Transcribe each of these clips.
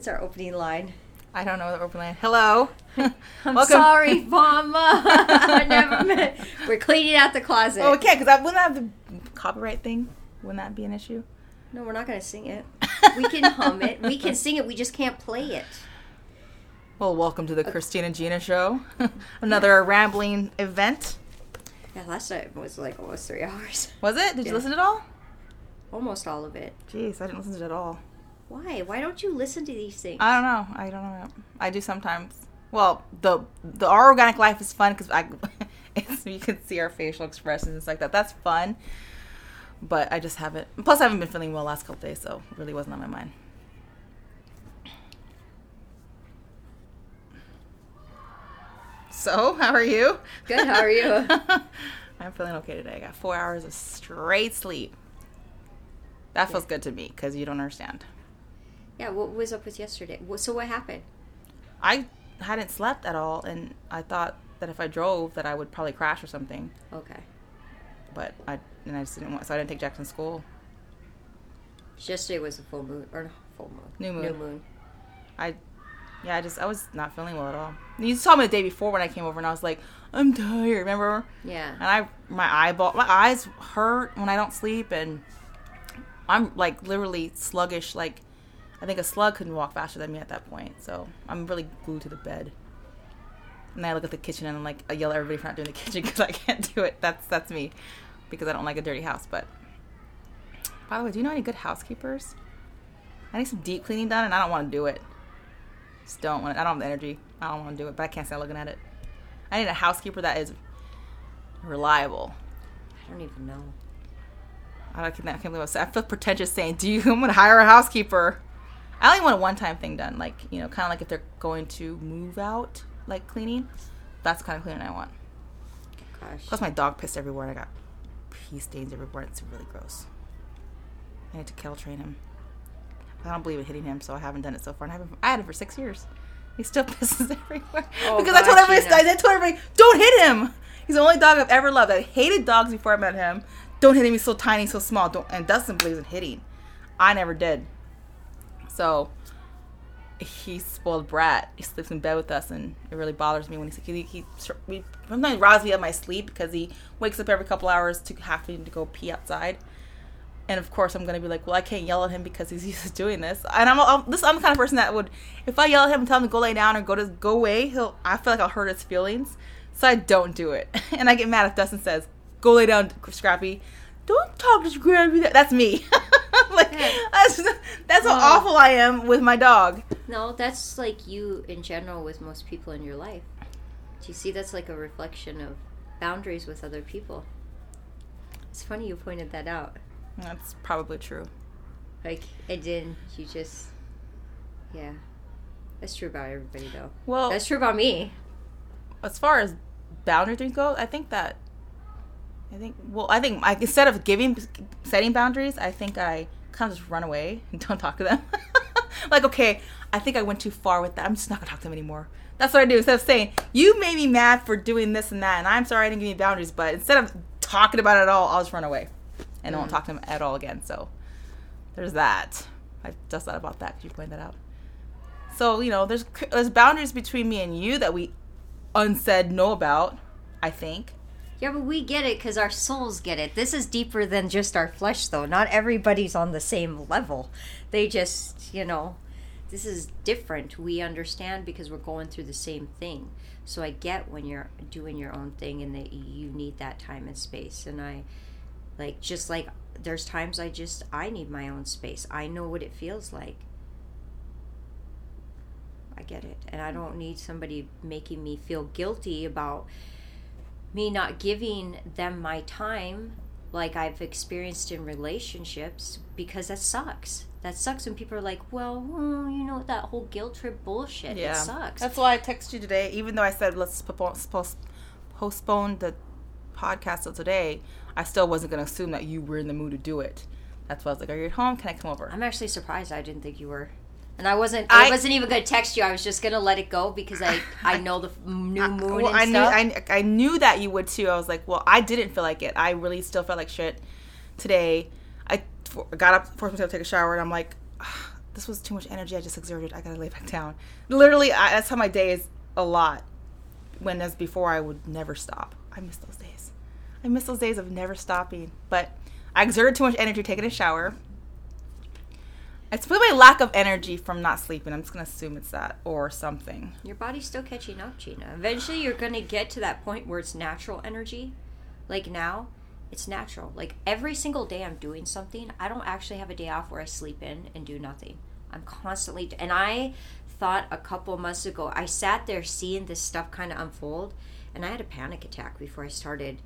What's our opening line? I don't know the opening line. Hello. I'm Welcome. sorry, Mama. I never meant. We're cleaning out the closet. Oh, okay, because I wouldn't have the copyright thing. Wouldn't that be an issue? No, we're not gonna sing it. We can hum it. We can sing it. We just can't play it. Well, welcome to the Christina Gina show. Another rambling event. Yeah, last night was like almost three hours. Was it? Did Yeah. you listen to it all? Almost all of it. Jeez, I didn't listen to it at all. Why? Why don't you listen to these things? I don't know. I don't know. I do sometimes. Well, the the our organic life is fun because I, it's, you can see our facial expressions and stuff like that. That's fun. But I just haven't. Plus, I haven't been feeling well last couple days, so it really wasn't on my mind. So, how are you? Good, how are you? I'm feeling okay today. I got four hours of straight sleep. That feels good to me because you don't understand. Yeah, what was up with yesterday? So what happened? I hadn't slept at all, and I thought that if I drove, that I would probably crash or something. Okay. But I and I just didn't want, so I didn't take Jackson to school. Yesterday was a full moon or full moon. New moon. New moon. I, yeah, I just I was not feeling well at all. You saw me the day before when I came over, and I was like, I'm tired. Remember? Yeah. And I my eyeball my eyes hurt when I don't sleep, and I'm like literally sluggish. Like I think a slug couldn't walk faster than me at that point. So I'm really glued to the bed. And I look at the kitchen and I'm like, I yell at everybody for not doing the kitchen because I can't do it. That's that's me, because I don't like a dirty house. But by the way, do you know any good housekeepers? I need some deep cleaning done, and I don't want to do it. Just don't want. It. I don't have the energy. I don't want to do it, but I can't stand looking at it. I need a housekeeper that is reliable. I don't even know. I don't- I can't believe I was- I feel pretentious saying, "Do you? I'm gonna hire a housekeeper." I only want a one-time thing done, like you know, kind of like if they're going to move out, like cleaning. That's the kind of cleaning I want. Gosh. Plus, my dog pissed everywhere. and I got pee stains everywhere. It's really gross. I need to kill train him. I don't believe in hitting him, so I haven't done it so far. And I, haven't, I had him for six years. He still pisses everywhere Oh, because I told gosh, everybody. I told everybody, don't hit him. He's the only dog I've ever loved. I hated dogs before I met him. Don't hit him. He's so tiny, so small. Don't. And Dustin believes in hitting. I never did. So he's spoiled brat. He sleeps in bed with us, and it really bothers me when he he, he, he sometimes robs me of my sleep because he wakes up every couple hours to having to go pee outside. And of course, I'm gonna be like, well, I can't yell at him because he's used to doing this. And I'm, I'm this I'm the kind of person that would, if I yell at him and tell him to go lay down or go to go away, he'll I feel like I'll hurt his feelings, so I don't do it. And I get mad if Dustin says, "Go lay down, Scrappy." Don't talk to Scrappy. That's me. like that's that's how awful I am with my dog. No, that's like you in general with most people in your life. Do you see that's like a reflection of boundaries with other people? It's funny you pointed that out. That's probably true. Like, and then you just, yeah. That's true about everybody, though. Well, That's true about me. as far as boundaries go, I think that I think well, I think I, instead of giving setting boundaries, I think I kind of just run away and don't talk to them. like, okay, I think I went too far with that. I'm just not gonna talk to them anymore. That's what I do. Instead of saying you made me mad for doing this and that, and I'm sorry I didn't give you boundaries, but instead of talking about it at all, I'll just run away and I won't Mm. talk to them at all again. So there's that. I just thought about that because you pointed that out. So you know, there's there's boundaries between me and you that we unsaid know about. I think. Yeah, but we get it because our souls get it. This is deeper than just our flesh, though. Not everybody's on the same level. They just, you know, this is different. We understand because we're going through the same thing. So I get when you're doing your own thing and that you need that time and space. And I, like, just like there's times I just, I need my own space. I know what it feels like. I get it. And I don't need somebody making me feel guilty about me not giving them my time like I've experienced in relationships because that sucks. That sucks when people are like, well, mm, you know, that whole guilt trip bullshit. It sucks. That's why I texted you today, even though I said let's postpone the podcast till today. I still wasn't going to assume that you were in the mood to do it. That's why I was like, "Are you at home? Can I come over?" I'm actually surprised I didn't think you were. And I wasn't. I, I- wasn't even gonna text you. I was just gonna let it go because I I know the new moon well, I knew stuff. I, I knew that you would too. I was like, well, I didn't feel like it. I really still felt like shit today. I got up, forced myself to take a shower, and I'm like, this was too much energy I just exerted. I gotta lay back down. Literally, I, that's how my day is a lot. When as before, I would never stop. I miss those days. I miss those days of never stopping. But I exerted too much energy taking a shower. It's probably my lack of energy from not sleeping. I'm just gonna assume it's that or something. Your body's still catching up, Gina. Eventually, you're to get to that point where it's natural energy. Like now, it's natural. Like every single day I'm doing something, I don't actually have a day off where I sleep in and do nothing. I'm constantly, and I thought a couple months ago, I sat there seeing this stuff kind of unfold, and I had a panic attack before I started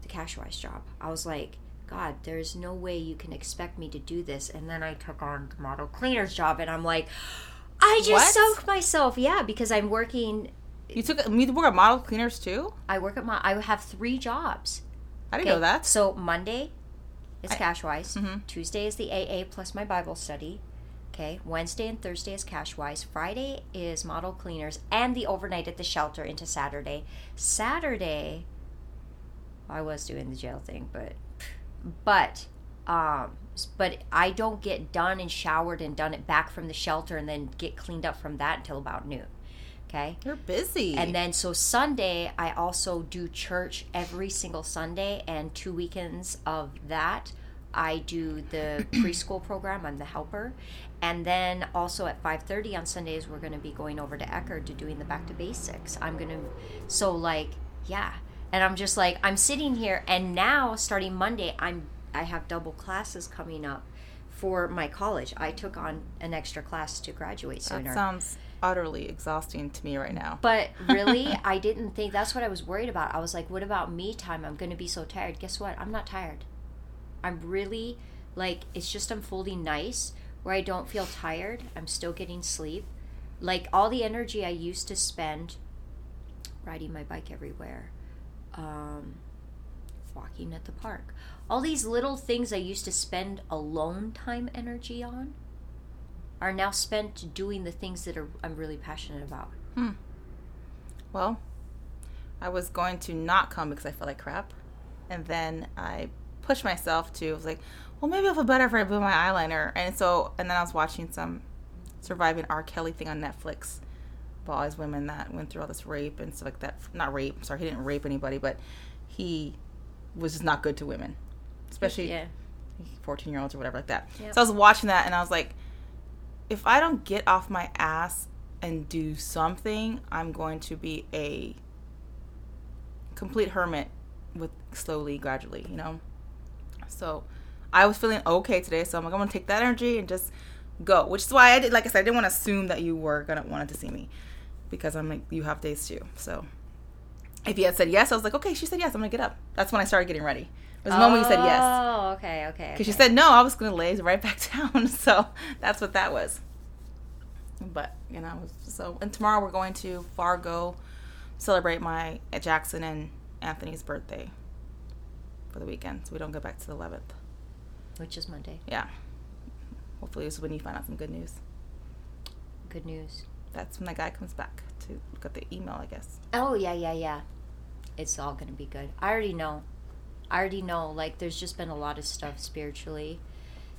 the Cashwise job. I was like, God, there's no way you can expect me to do this. And then I took on the model cleaner's job, and I'm like, I just What? soaked myself. Yeah, because I'm working. You took you work at model cleaners too? I work at my. I have three jobs. I didn't know that. So Monday is I- Cashwise. Mhm. Tuesday is the AA plus my Bible study. Okay. Wednesday and Thursday is Cashwise. Friday is model cleaners and the overnight at the shelter into Saturday. Saturday, I was doing the jail thing, but but um but I don't get done and showered and done it back from the shelter and then get cleaned up from that until about noon. Okay. You're busy. And then so Sunday, I also do church every single Sunday, and two weekends of that, I do the preschool program. I'm the helper, and then also at 5:30 on Sundays, we're going to be going over to Eckerd to doing the back to basics. I'm going to, so like, yeah, and I'm just like, I'm sitting here, and now starting Monday, I'm I have double classes coming up for my college. I took on an extra class to graduate sooner. that sounds utterly exhausting to me right now. But really, I didn't think that's what I was worried about. I was like, what about me time? I'm going to be so tired. Guess what? I'm not tired. I'm really like, it's just unfolding nice where I don't feel tired. I'm still getting sleep. Like, all the energy I used to spend riding my bike everywhere, um, walking at the park, all these little things I used to spend alone time energy on are now spent doing the things that are, I'm really passionate about. Hmm. Well, I was going to not come because I felt like crap. And then I pushed myself to, I was like, well, maybe I'll feel better if I blew my eyeliner. And so, and then I was watching some surviving R. Kelly thing on Netflix all these women that went through all this rape and stuff like that. Not rape, sorry, he didn't rape anybody, but he was just not good to women, especially Yeah. 14 year olds or whatever like that. Yep. So I was watching that and I was like, if I don't get off my ass and do something, I'm going to be a complete hermit with slowly, gradually, you know? So I was feeling okay today, so I'm like, I'm gonna take that energy and just go. Which is why I did like I said, I didn't want to assume that you were gonna wanted to see me. Because I'm like, you have days too. So if you had said yes, I was like, okay, she said yes, I'm gonna get up. That's when I started getting ready. It was the moment you said yes. Oh, okay, okay. Because she said no, I was gonna lay right back down. So that's what that was. But you know, so and tomorrow we're going to Fargo celebrate my uh, Jackson and Anthony's birthday for the weekend, so we don't go back to the 11th. which is Monday. Yeah. Hopefully, this is when you find out some good news. Good news. That's when the guy comes back to look at the email, I guess. Oh yeah, yeah, yeah. It's all gonna be good. I already know. I already know. Like, there's just been a lot of stuff spiritually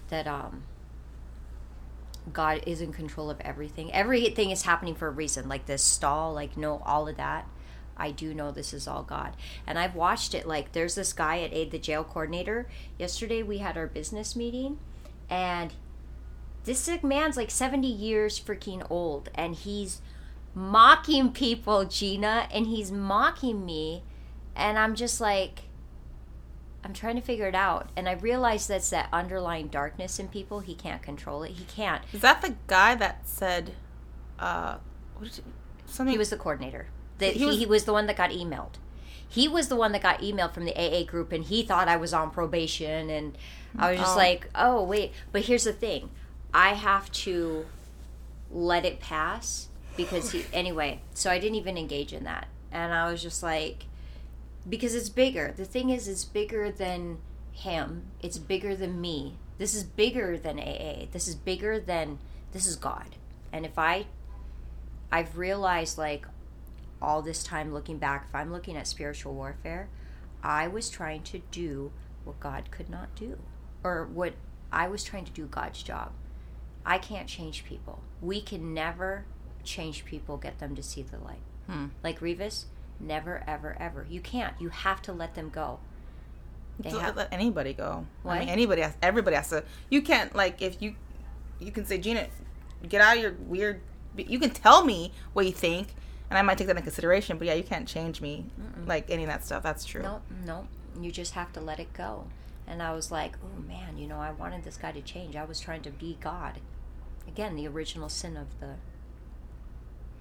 that um God is in control of everything. Everything is happening for a reason. Like this stall, like no, all of that. I do know this is all God. And I've watched it. Like, there's this guy at Aid the Jail Coordinator. Yesterday we had our business meeting, and this man's like 70 years freaking old, and he's mocking people, Gina, and he's mocking me. And I'm just like, I'm trying to figure it out. And I realize that's that underlying darkness in people. He can't control it. He can't. Is that the guy that said, uh, what did you, something? He was the coordinator. The, He he, was- he was the one that got emailed. He was the one that got emailed from the AA group, and he thought I was on probation. And I was just Oh. like, oh, wait. But here's the thing I have to let it pass because he, anyway, so I didn't even engage in that. And I was just like, because it's bigger. The thing is, it's bigger than him, it's bigger than me. This is bigger than AA. This is bigger than, this is God. And if I, I've realized like all this time looking back, if I'm looking at spiritual warfare, I was trying to do what God could not do, or what I was trying to do God's job. I can't change people. We can never change people, get them to see the light. Hmm. Like Revis, never, ever, ever. You can't. You have to let them go. They Just have, let anybody go. I mean, anybody has. Everybody has to. You can't like if you, you can say Gina, get out of your weird. You can tell me what you think, and I might take that into consideration. But yeah, you can't change me like any of that stuff. That's true. no, no. You just have to let it go. And I was like, oh man, you know, I wanted this guy to change. I was trying to be God. Again, the original sin of the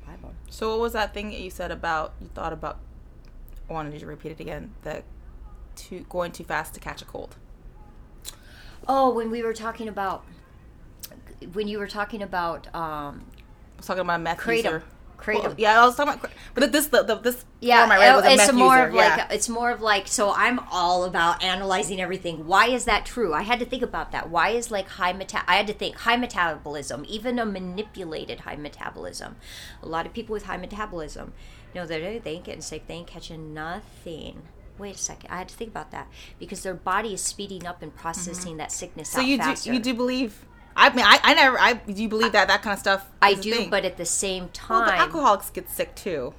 Bible. So what was that thing that you said about you thought about? I wanted you to repeat it again. That too going too fast to catch a cold. Oh, when we were talking about, when you were talking about, um, I was talking about meth Kratom. Kratom. Well, yeah, I was talking about. But this the, the this Yeah, form I read was a it's more user. of yeah. like it's more of like so I'm all about analyzing everything. Why is that true? I had to think about that. Why is like high meta? I had to think high metabolism, even a manipulated high metabolism. A lot of people with high metabolism, you know, they they ain't getting sick. They ain't catching nothing. Wait a second. I had to think about that because their body is speeding up and mm-hmm. processing that sickness so out you faster. do you do believe? I mean, I, I never. I do you believe that that kind of stuff. I do, but at the same well, time, but alcoholics get sick too.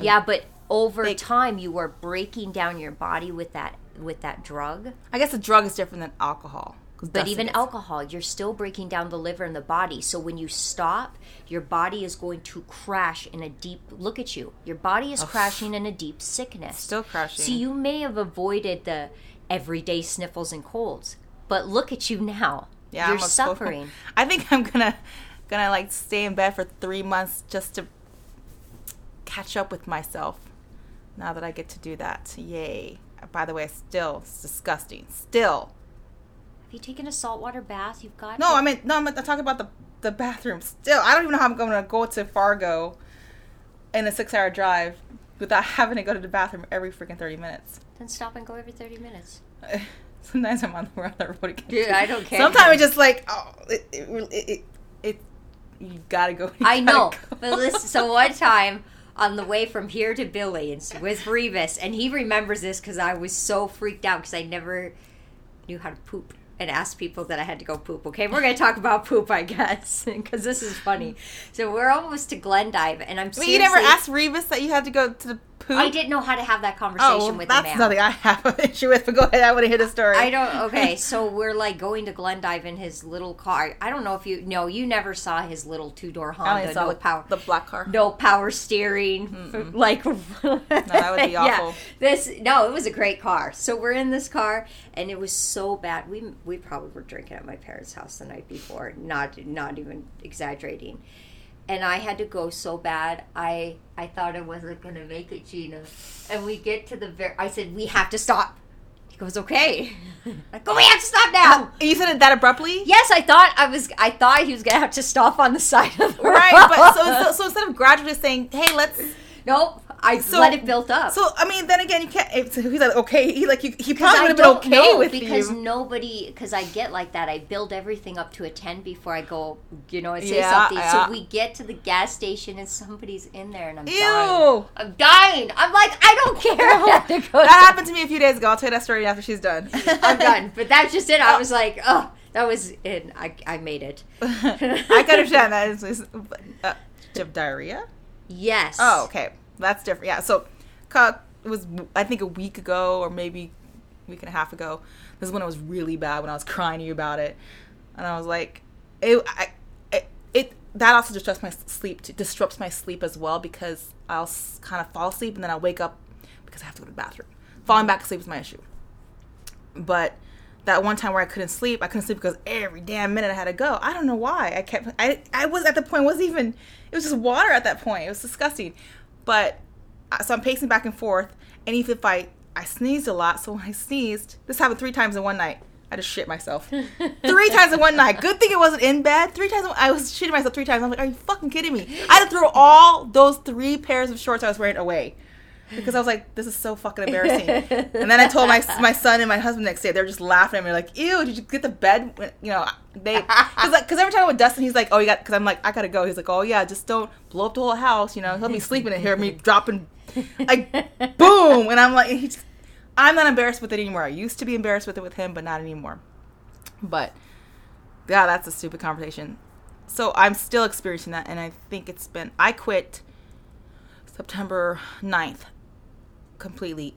yeah, but over They- time, you are breaking down your body with that with that drug. I guess a drug is different than alcohol. But even alcohol, you're still breaking down the liver and the body. So when you stop, your body is going to crash in a deep look at you. Your body is crashing in a deep sickness. still crashing. So you may have avoided the everyday sniffles and colds, but look at you now. Yeah, you're I'm suffering. I think I'm gonna gonna like stay in bed for three months just to catch up with myself. Now that I get to do that, yay! By the way, still it's disgusting. Still, Have you taken a saltwater bath? You've got no, to- I mean no, I'm, I'm talking about the the bathroom. Still, I don't even know how I'm going to go to Fargo in a six-hour drive without having to go to the bathroom every freaking thirty minutes. Then stop and go every thirty minutes. Sometimes I'm on the road, the road again. Dude, I don't care. Sometimes it's just like, oh, it, it, it, it, it you gotta go. you I gotta know. go. But listen, so one time on the way from here to Billy's with Revis, and he remembers this because I was so freaked out because I never knew how to poop and asked people that I had to go poop. Okay, we're gonna talk about poop, I guess, because this is funny. So we're almost to Glendive, and I'm. Wait, you never asked Revis that you had to go to the poop? I didn't know how to have that oh, conversation Oh, well, with the that's nothing I have an issue with. But go ahead, I want to hear the story. I don't. Okay, so we're like going to Glendive in his little car. I don't know if you. No, you never saw his little two door Honda. No the, power. the black car. no power steering like that would be yeah. awful. this no it was a great car so we're in this car and it was so bad we we probably were drinking at my parents house the night before not not even exaggerating and I had to go so bad. I I thought I wasn't gonna make it, Gina. And we get to the very. I said we have to stop. He goes, okay. I go, oh, we have to stop now. Oh, you said that abruptly? Yes, I thought I was. I thought he was gonna have to stop on the side of the Right, road. but so, so, so instead of gradually saying, "Hey, let's," nope. I So- let it build up. so I mean, then again, you can't. If, he's like, okay, he like you, he probably I would have been okay know with because you. nobody because I get like that. I build everything up to a ten before I go. You know, and say Yeah, something. yeah. So we get to the gas station and somebody's in there, and I'm dying. Ew. I'm dying. I'm like, I don't care. I have to go That happened to me a few days ago. I'll tell you that story after she's done. I'm done. But that's just it. I was like, oh, that was it. I I made it. I can understand that. It's, uh, diarrhea? Yes. Oh, okay. That's different. Yeah. So, it was I think a week ago or maybe a week and a half ago. This is when it was really bad when I was crying to you about it, and I was like, it, I, it, it that also disrupts my sleep. Disrupts my sleep as well because I'll kind of fall asleep and then I'll wake up because I have to go to the bathroom. Falling back asleep is my issue. But that one time where I couldn't sleep, I couldn't sleep because every damn minute I had to go. I don't know why. I kept. I I was at the point. Wasn't even. It was just water at that point. It was disgusting. But uh, so I'm pacing back and forth, and even if I I sneezed a lot, so when I sneezed, this happened three times in one night. I just shit myself three times in one night. Good thing it wasn't in bed. Three times I was shitting myself three times. I'm like, are you fucking kidding me? I had to throw all those three pairs of shorts I was wearing away because I was like, this is so fucking embarrassing. and then I told my my son and my husband next day. They're just laughing at me like, ew, did you get the bed? You know, they because like, cause every time with Dustin, he's like, oh, you got because I'm like, I gotta go. He's like, oh yeah, just don't blow up the whole house. You know, he'll be sleeping and hear me dropping like boom, and I'm like, he's, I'm not embarrassed with it anymore. I used to be embarrassed with it with him, but not anymore. But yeah, that's a stupid conversation. So I'm still experiencing that, and I think it's been. I quit September 9th completely.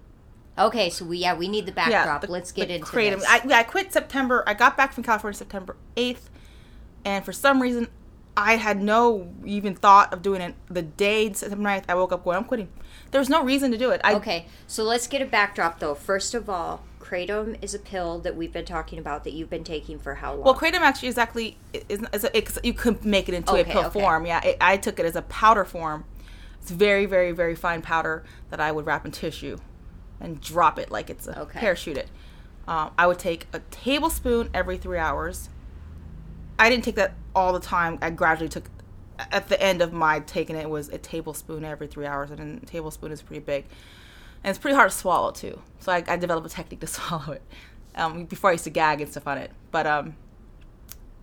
Okay, so we yeah we need the backdrop. the- Let's get into kratom. this. I, I quit September. I got back from California September 8th, and for some reason, I had no even thought of doing it. The day September 9th, I woke up going, I'm quitting. There was no reason to do it. I, Okay, so let's get a backdrop though. First of all, kratom is a pill that we've been talking about that you've been taking for how long? Well, kratom actually exactly is, is a, it's, you could make it into a pill okay. form. Yeah, it, I took it as a powder form. It's very, very, very fine powder that I would wrap in tissue and drop it like it's a Okay. parachute it. Um, I would take a tablespoon every three hours. I didn't take that all the time. I gradually took. At the end of my taking it was a tablespoon every three hours, and then a tablespoon is pretty big, and it's pretty hard to swallow too. So I, I developed a technique to swallow it. Um, before I used to gag and stuff on it, but um,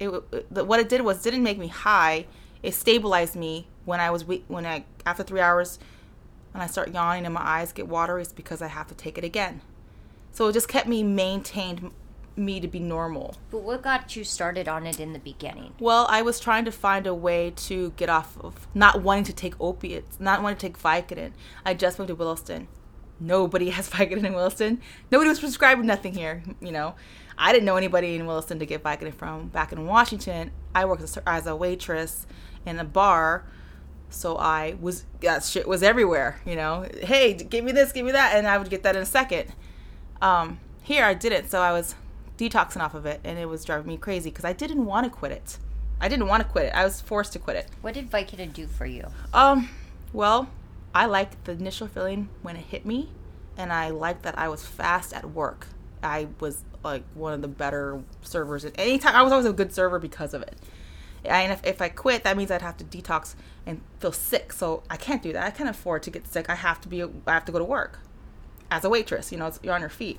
it, the, what it did was didn't make me high. It stabilized me when I was weak. When I after three hours, when I start yawning and my eyes get watery, it's because I have to take it again. So it just kept me maintained me to be normal. but what got you started on it in the beginning? Well, I was trying to find a way to get off of not wanting to take opiates, not wanting to take Vicodin. I just moved to Williston. Nobody has Vicodin in Williston. Nobody was prescribing nothing here, you know. I didn't know anybody in Williston to get Vicodin from. Back in Washington, I worked as a, as a waitress in a bar, so I was that shit was everywhere, you know. Hey, give me this, give me that, and I would get that in a second. Um, here I didn't, so I was detoxing off of it, and it was driving me crazy because I didn't want to quit it. I didn't want to quit it. I was forced to quit it. What did Vicodin do for you? Um, well, I liked the initial feeling when it hit me, and I liked that I was fast at work. I was like one of the better servers at any time. I was always a good server because of it. And if, if I quit, that means I'd have to detox and feel sick. So I can't do that. I can't afford to get sick. I have to be. I have to go to work as a waitress. You know, it's, you're on your feet.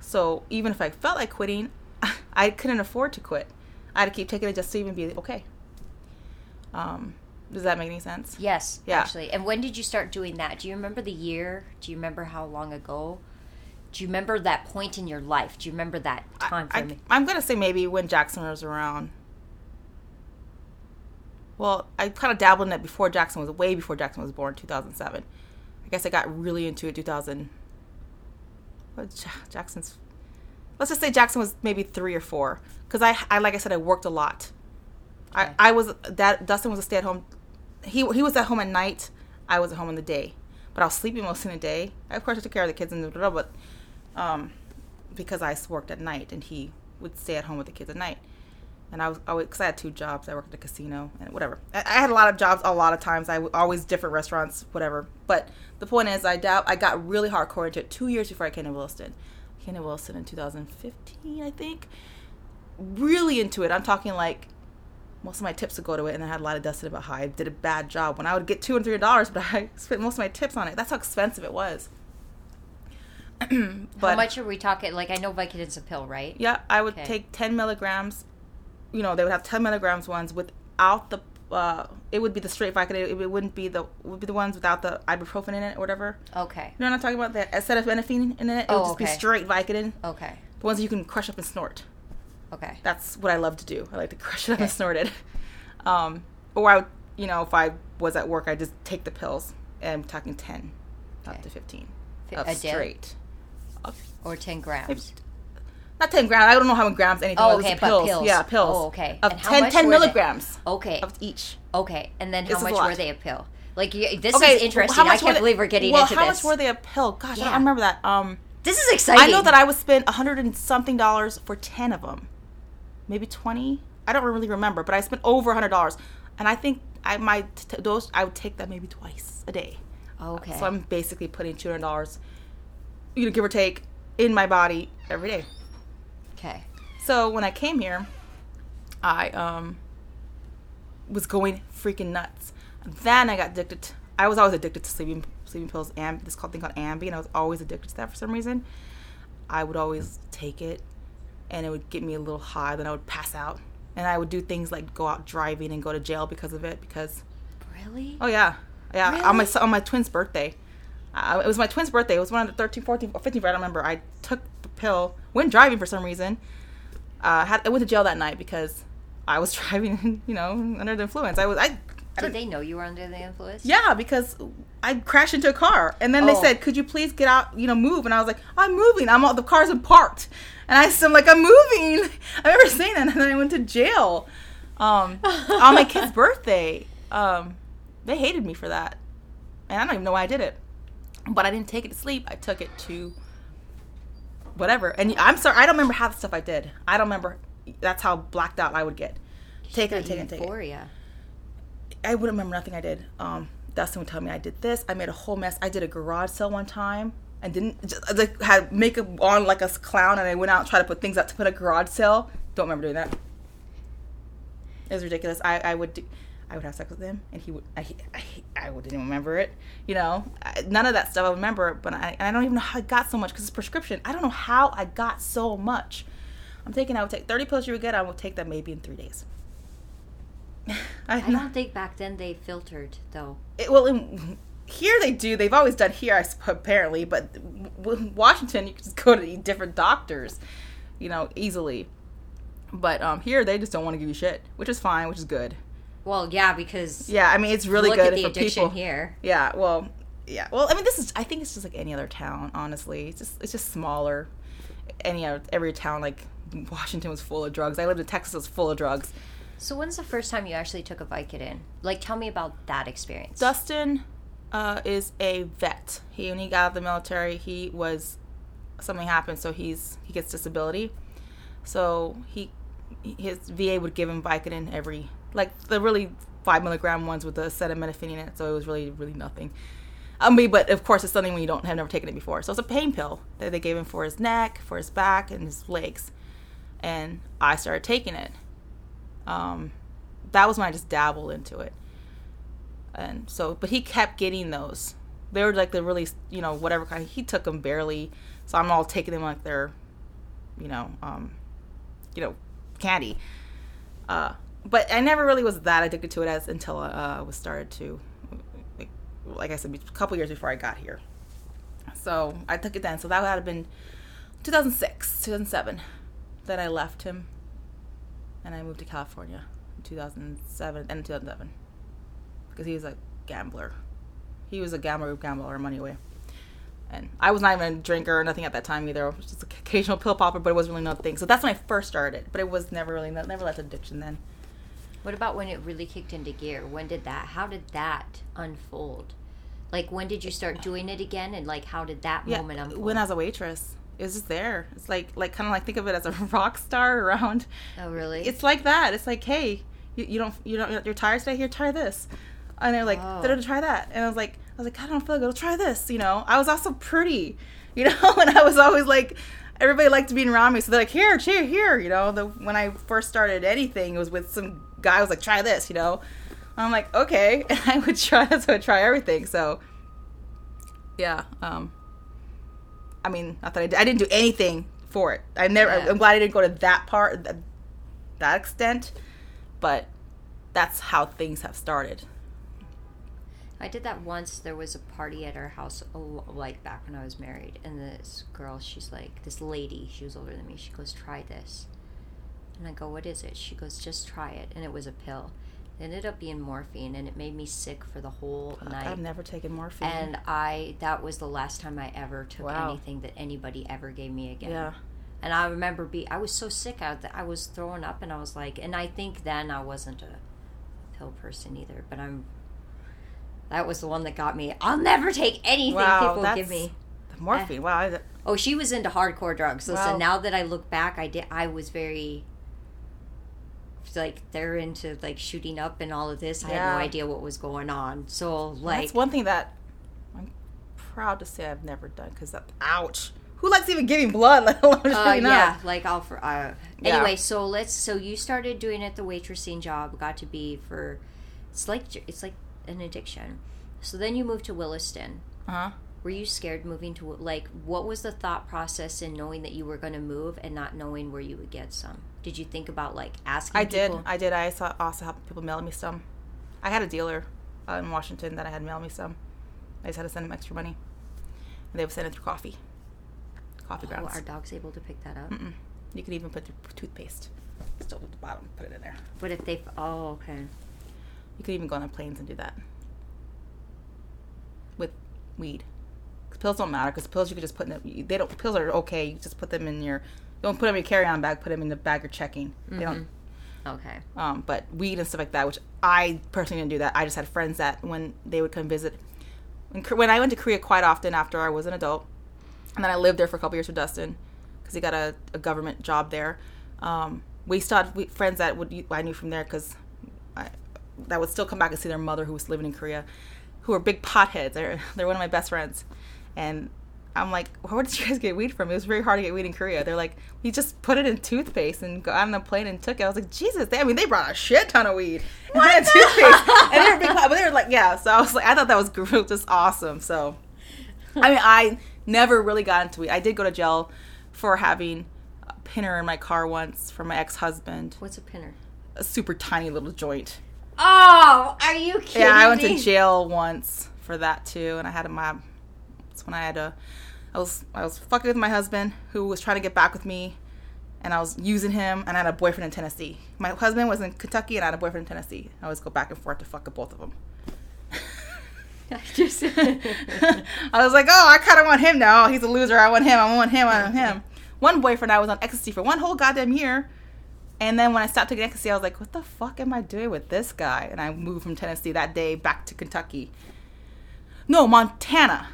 So even if I felt like quitting, I couldn't afford to quit. I had to keep taking it just to even be okay. Um, does that make any sense? Yes, Yeah. actually. And when did you start doing that? Do you remember the year? Do you remember how long ago? Do you remember that point in your life? Do you remember that time I, frame? I'm gonna say maybe when Jackson was around. Well, I kind of dabbled in it before Jackson was way before Jackson was born, 2007. I guess I got really into it 2000. What Jackson's? Let's just say Jackson was maybe three or four, because I, I like I said I worked a lot. Okay. I, I was that Dustin was a stay at home. He he was at home at night. I was at home in the day, but I was sleeping most in the day. I, Of course, I took care of the kids and blah, blah, but um, because I worked at night and he would stay at home with the kids at night. And I was always because I had two jobs. I worked at a casino and whatever. I, I had a lot of jobs a lot of times. I w- always different restaurants, whatever. But the point is, I doubt I got really hardcore into it two years before I came to Williston. I came to Williston in 2015, I think. Really into it. I'm talking like most of my tips would go to it, and I had a lot of dusted about how I did a bad job when I would get two and three dollars, but I spent most of my tips on it. That's how expensive it was. but how much are we talking? Like, I know Vicodin's a pill, right? yeah, I would Okay. take 10 milligrams. You know, they would have 10 milligrams ones without the. Uh, it would be the straight Vicodin. It, it wouldn't be the would be the ones without the ibuprofen in it or whatever. Okay. You know what I'm not talking about? The acetaminophen in it. It Oh, would just be straight Vicodin. Okay. The ones you can crush up and snort. Okay. That's what I love to do. I like to crush it up and snort it. Um, or I would, you know, if I was at work, I'd just take the pills. And I'm talking 10 up to 15 Fi- of a day? straight. Or 10 grams. Not 10 grams. I don't know how many grams anything Oh, okay, but pills. pills. Yeah, pills. Oh, okay. Of And how 10, much 10 were they? milligrams Okay. of each. Okay. And then This how is a much were they a pill? Like, you, this Okay, is interesting. I can't they- believe we're getting well, into how this. How much were they a pill? Gosh, I Yeah. don't remember that. Um, This is exciting. I know that I would spend a hundred and something dollars for ten of them, maybe twenty. I don't really remember, but I spent over a hundred dollars, and I think I might t- those I would take that maybe twice a day. Okay. So I'm basically putting two hundred dollars, you know, give or take, in my body every day. Okay. So when I came here, I um was going freaking nuts. Then I got addicted. To, I was always addicted to sleeping sleeping pills and this called thing called Ambien. and I was always addicted to that for some reason. I would always take it, and it would get me a little high. Then I would pass out, and I would do things like go out driving and go to jail because of it. Because Really? oh yeah, yeah, on my on my twin's birthday. Uh, it was my twin's birthday. It was one of the 13, 14, or 15, I don't remember. I took the pill, went driving for some reason. Uh, had I went to jail that night because I was driving, you know, under the influence. I was I. I Did they know you were under the influence? yeah, because I crashed into a car, and then they Oh. said, "Could you please get out? You know, move." And I was like, "I'm moving. I'm all the cars are parked." And I said, "I'm like, I'm moving." I remember saying that, and then I went to jail um, on my kid's birthday. Um, they hated me for that, and I don't even know why I did it. But I didn't take it to sleep. I took it to whatever. And I'm sorry, I don't remember half the stuff I did. I don't remember. That's how blacked out I would get. Take it, take it, take it. I wouldn't remember nothing I did. Um, Dustin would tell me I did this. I made a whole mess. I did a garage sale one time and didn't just, like had makeup on like a clown, and I went out and tried to put things out to put a garage sale. Don't remember doing that. It was ridiculous. I, I would do, I would have sex with him, and he would. I I, I wouldn't even remember it. You know, I, none of that stuff I remember. But I I don't even know how I got so much because it's prescription. I don't know how I got so much. I'm taking. I would take 30 pills you would get. I would take that maybe in three days. I don't think back then they filtered though. it, well in, here they do they've always done here I apparently but w- washington you can just go to different doctors you know easily but um here they just don't want to give you shit which is fine which is good Well, yeah, because yeah i mean it's really look good at the for addiction people here. yeah well yeah well i mean this is i think it's just like any other town honestly it's just it's just smaller any other every town like washington was full of drugs i lived in texas it was full of drugs So when's the first time you actually took a Vicodin? Like, tell me about that experience. Dustin uh, is a vet. He when he got out of the military, he was something happened, so he's he gets disability. So he his VA would give him Vicodin every like the really five milligram ones with the acetaminophen in it. So it was really really nothing. I mean, but of course it's something when you don't have never taken it before. So it's a pain pill that they gave him for his neck, for his back, and his legs. And I started taking it. Um, that was when I just dabbled into it and so but he kept getting those they were like the really you know whatever kind he took them barely so i'm all taking them like they're you know um you know candy uh but i never really was that addicted to it as until uh, i was started to like, like i said a couple years before i got here so i took it then so that would have been 2006 2007 that i left him and i moved to california in 2007 and 2007 because he was a gambler. He was a gambler who gambled our money away. And I was not even a drinker or nothing at that time either. I was just an occasional pill popper, but it wasn't really nothing. So that's when I first started. But it was never really, never left addiction then. What about when it really kicked into gear? When did that? How did that unfold? Like, when did you start doing it again? And like, how did that Yeah, moment unfold? when as a waitress, it was just there. It's like, like kind of like think of it as a rock star around. oh, really? It's like that. It's like, hey, you, you don't, you don't, you're tired today. Here, try this. And they're like, Oh. "Da-da, try that. And I was like, I was like, I don't feel good. Try this. You know, I was also pretty, you know, and I was always like, everybody liked being around me. So they're like, here, cheer, here. You know, the when I first started anything, it was with some guy I was like, try this. You know, I'm like, okay, and I would try. That's I would try everything. So, yeah. Um, I mean, not that I, did, I didn't do anything for it. I never. Yeah. I'm glad I didn't go to that part, that, that extent, but that's how things have started. I did that once. There was a party at our house, like back when I was married, and this girl, she's like, this lady, she was older than me. She goes, "Try this," and I go, "What is it?" She goes, "Just try it," and it was a pill. It ended up being morphine, and it made me sick for the whole night. I've never taken morphine. and I, that was the last time I ever took Wow. anything that anybody ever gave me again. yeah, And I remember be I was so sick out that I was throwing up and I was like and I think then I wasn't a pill person either, but I'm that was the one that got me. I'll never take anything Wow, people give me. the morphine. Wow, I, Oh, she was into hardcore drugs. Listen, Wow. now that I look back, I did I was very like they're into like shooting up and all of this. I had no idea what was going on. So like that's one thing that I'm proud to say I've never done because that. Ouch. Who likes even giving blood, let alone Uh, shooting up? yeah, like I'll for uh, Yeah. anyway. So let's. So you started doing it the waitressing job. Got to be for. It's like it's like an addiction. So then you moved to Williston. Uh huh. Were you scared moving to like? What was the thought process in knowing that you were going to move and not knowing where you would get some? Did you think about like asking? I did. people? I did. I saw, also had people mail me some. I had a dealer uh, in Washington that I had mail me some. I just had to send him extra money, and they would send it through coffee. Coffee Oh, grounds. are dogs able to pick that up? Mm-mm. You can even put the toothpaste still at the bottom. Put it in there. But if they, oh, okay. You could even go on the planes and do that with weed. pills don't matter because pills you could just put in. The, they don't. Pills are okay. You just put them in your. Don't put them in your carry-on bag. Put them in the bag you're checking. They don't. Okay. Um, but weed and stuff like that, which I personally didn't do that. I just had friends that when they would come visit. When, when I went to Korea quite often after I was an adult, and then I lived there for a couple years with Dustin because he got a, a government job there. Um, we still had we, friends that would I knew from there because that would still come back and see their mother who was living in Korea, who were big potheads. They're they're one of my best friends, and I'm like, where did you guys get weed from? It was very hard to get weed in Korea. They're like, we just put it in toothpaste and got on the plane and took it. I was like, Jesus, they, I mean, they brought a shit ton of weed and had toothpaste, and they were big, but they were like, yeah. So I was like, I thought that was just awesome. So, I mean, I never really got into weed. I did go to jail for having a pinner in my car once from my ex husband, What's a pinner? a super tiny little joint. Oh, are you kidding Yeah, I went me? to jail once for that too, and I had a my. That's when I had a. I was I was fucking with my husband who was trying to get back with me, and I was using him, and I had a boyfriend in Tennessee. My husband was in Kentucky, and I had a boyfriend in Tennessee. I always go back and forth to fuck with both of them. I Just I was like, oh, I kind of want him now. He's a loser. I want him. I want him. I want him. One boyfriend, I was on ecstasy for one whole goddamn year. And then when I stopped taking ecstasy, I was like, what the fuck am I doing with this guy? And I moved from Tennessee that day back to Kentucky. No, Montana.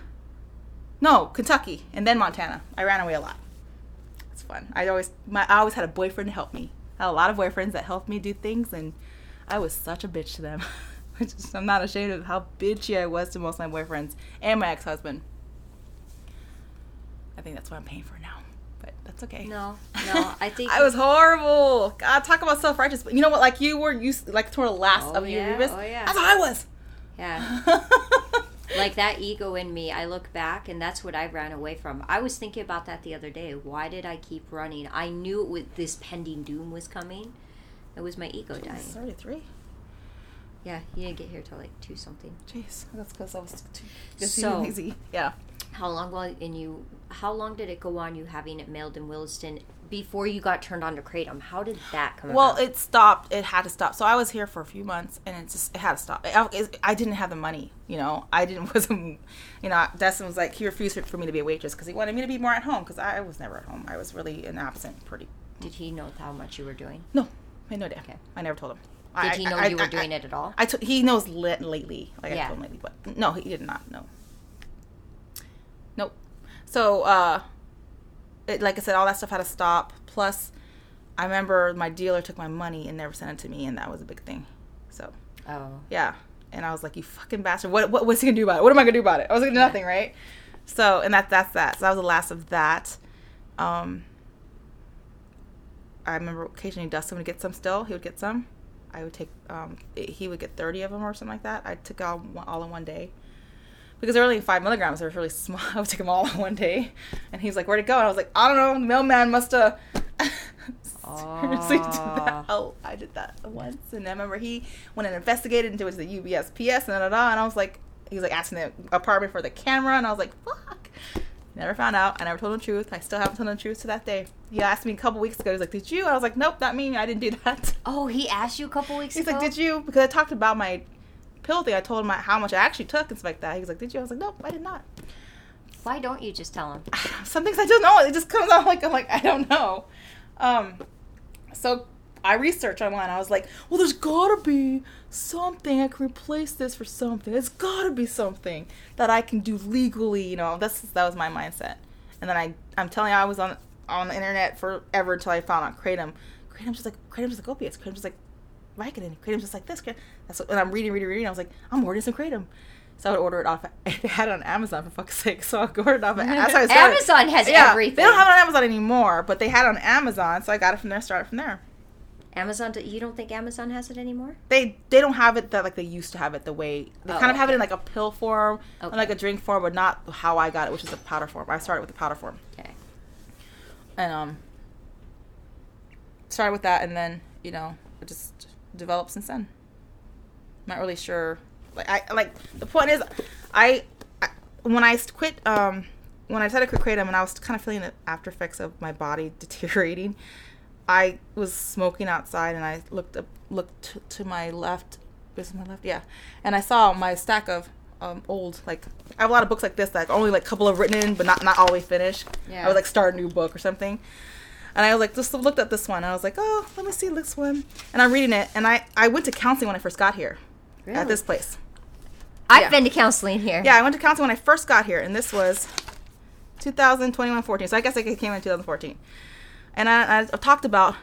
No, Kentucky. And then Montana. I ran away a lot. It's fun. I always, my, I always had a boyfriend to help me. I had a lot of boyfriends that helped me do things, and I was such a bitch to them. I'm not ashamed of how bitchy I was to most of my boyfriends and my ex-husband. I think that's what I'm paying for now, that's okay. no, no. I think I was horrible. God, talk about self-righteous. But you know what? Like you were, you like toward the last Oh, of your yeah, oh, yeah. That's how I was. yeah. like that ego in me i look back and that's what i ran away from i was thinking about that the other day why did i keep running i knew it was, this pending doom was coming it was my ego dying Thirty-three. Yeah you didn't get here till like two something Jeez, that's because I was too busy So- lazy. Yeah. how long while and you how long did it go on you having it mailed in williston before you got turned on to kratom how did that come Well, about it stopped. It had to stop. So I was here for a few months, and it just it had to stop. I, I didn't have the money. You know, I didn't wasn't. You know, Dustin was like he refused for me to be a waitress because he wanted me to be more at home because I was never at home. I was really an absent pretty. did he know how much you were doing No, I had no idea. Okay. I never told him. Did I- he know I- you were I- doing I- it at all I took. He knows lit lately. Like I told him lately, but no, he did not know. Nope. So, uh, it, like I said, all that stuff had to stop. Plus, I remember my dealer took my money and never sent it to me, and that was a big thing. So, oh yeah. And I was like, "You fucking bastard! What, what was he gonna do about it? What am I gonna do about it? I was gonna do nothing, right?" So, and that that's that. So that was the last of that. Um, I remember occasionally Dustin would get some still. He would get some. I would take. Um, he would get thirty of them or something like that. I took all all in one day because they're only five milligrams. They're really small. I would take them all in one day. And he's like, "Where'd it go?" And I was like, "I don't know. The mailman must have." Seriously, did that. Oh, I did that once, and I remember he went and investigated into it to the UBSPS and da, da, da, and I was like, he was like asking the apartment for the camera, and I was like, fuck. Never found out. I never told him the truth. I still haven't told him the truth to that day. He asked me a couple weeks ago. He's like, "Did you?" I was like, "Nope, not me. I didn't do that." oh he asked you a couple weeks ago? He's ago like, "Did you?" Because I talked about my pill thing. I told him how much I actually took and stuff like that. He was like, "Did you?" I was like, "Nope, I did not." why don't you just tell him Some things I don't know. It just comes out like I'm like I don't know. Um, so I researched online. I was like, well, there's gotta be something I can replace this for something. There's gotta be something that I can do legally. You know, that's that was my mindset. And then I, I'm telling you, I was on on the internet forever until I found out kratom. Kratom's just like kratom's like opiates. Kratom's just like Vicodin. Kratom's just like this. That's what, and I'm reading, reading, reading. I was like, I'm ordering some kratom. So I would order it off. They had it on Amazon for fuck's sake. So I ordered it off. I. Amazon has Yeah, everything. They don't have it on Amazon anymore, but they had it on Amazon, so I got it from there. Started from there. Amazon. You don't think Amazon has it anymore? They they don't have it that like they used to have it the way they Oh, kind of have it in like a pill form Okay. and like a drink form, but not how I got it, which is a powder form. I started with the powder form, Okay. and um, started with that, and then you know it just developed since then. I'm Not really sure. Like I like the point is, I, I when I quit um when I decided to quit kratom and I was kind of feeling the after effects of my body deteriorating. I was smoking outside and I looked up, looked to, my left. This is my left, yeah. And I saw my stack of um, old, like I have a lot of books like this that only like a couple of written in, but not not way finished. Yeah. I would like start a new book or something. And I was like, just looked at this one. And I was like, oh, let me see this one. And I'm reading it. And I, I went to counseling when I first got here Really? at this place. I've Yeah. been to counseling here. Yeah, I went to counseling when I first got here, and this was 2021 14. So I guess I came in 2014. And I, I talked about,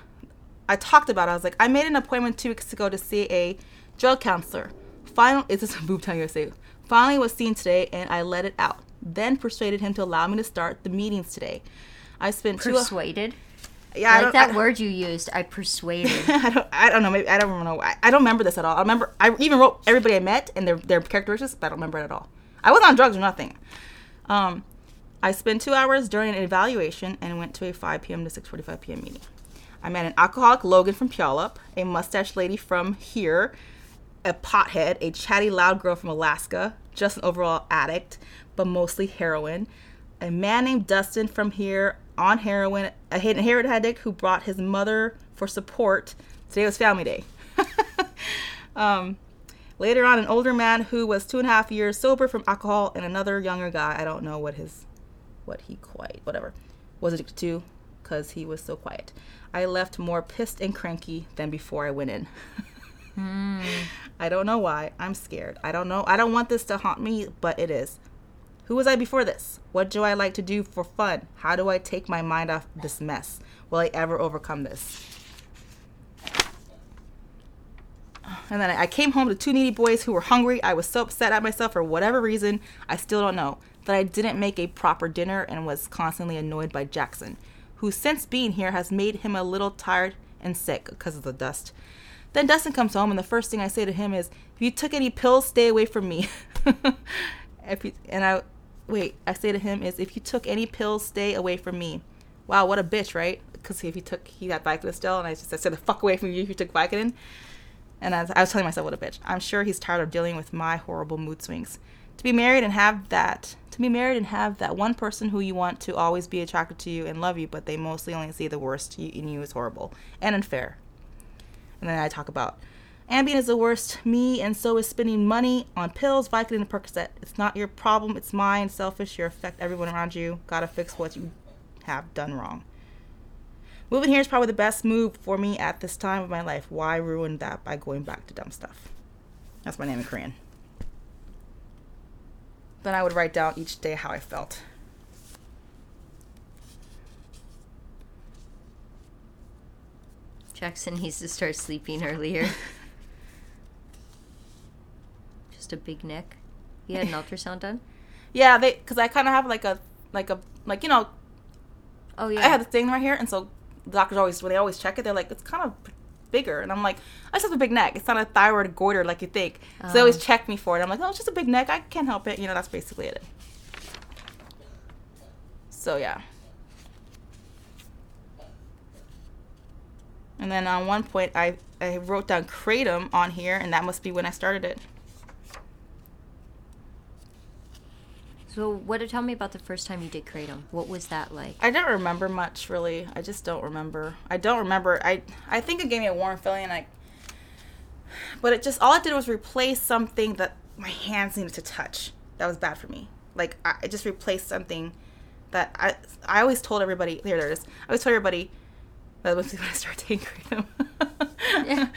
I talked about, I was like, I made an appointment two weeks ago to see a drug counselor. Final, is this a boob time you USA? Finally was seen today, and I let it out. Then persuaded him to allow me to start the meetings today. I spent two. Persuaded. yeah, I like that I, word you used. I persuaded. I don't. I don't know. Maybe I don't know. I, I don't remember this at all. I remember. I even wrote everybody I met and their their characteristics, but I don't remember it at all. I wasn't on drugs or nothing. Um, I spent two hours during an evaluation and went to a 5 p.m. to 6:45 p.m. meeting. I met an alcoholic Logan from Puyallup, a mustache lady from here, a pothead, a chatty loud girl from Alaska, just an overall addict, but mostly heroin. A man named Dustin from here on heroin, a hidden heroin addict who brought his mother for support. Today was family day. um, later on, an older man who was two and a half years sober from alcohol, and another younger guy. I don't know what his, what he quite, whatever, was addicted to, because he was so quiet. I left more pissed and cranky than before I went in. Hmm. I don't know why. I'm scared. I don't know. I don't want this to haunt me, but it is. Who was I before this? What do I like to do for fun? How do I take my mind off this mess? Will I ever overcome this? And then I came home to two needy boys who were hungry. I was so upset at myself for whatever reason. I still don't know. That I didn't make a proper dinner and was constantly annoyed by Jackson, who since being here has made him a little tired and sick because of the dust. Then Dustin comes home, and the first thing I say to him is, "If you took any pills, stay away from me." if you, and I wait, I say to him is, "If you took any pills, stay away from me." Wow, what a bitch, right? Because if he took, he had Vicodin still, and I just I said, "The fuck away from you if you took Vicodin." And I was, I was telling myself, "What a bitch." I'm sure he's tired of dealing with my horrible mood swings. To be married and have that, to be married and have that one person who you want to always be attracted to you and love you, but they mostly only see the worst in you is horrible and unfair. And then I talk about Ambien is the worst. Me, and so is spending money on pills, Vicodin, and Percocet. It's not your problem. It's mine. Selfish. You affect everyone around you. Gotta fix what you have done wrong. Moving here is probably the best move for me at this time of my life. Why ruin that by going back to dumb stuff? That's my name in Korean. Then I would write down each day how I felt. Jackson needs to start sleeping earlier. Just a big neck. He had an ultrasound done. Yeah, they because I kind of have like a like a like you know Oh yeah. I have the thing right here, and so doctors always when they always check it, they're like, it's kind of bigger, and I'm like, I just have a big neck. It's not a thyroid goiter like you think. So they oh. always Oh. check me for it. I'm like, oh, it's just a big neck. I can't help it. You know, that's basically it. So yeah. And then on one point, I I wrote down kratom on here, and that must be when I started it. So, what? Tell me about the first time you did kratom. What was that like? I don't remember much really. I just don't remember. I don't remember. I I think it gave me a warm feeling. Like, but it just all it did was replace something that my hands needed to touch. That was bad for me. Like I it just replaced something that I I always told everybody. Here, there it is. I always told everybody that was when I started taking kratom. Yeah.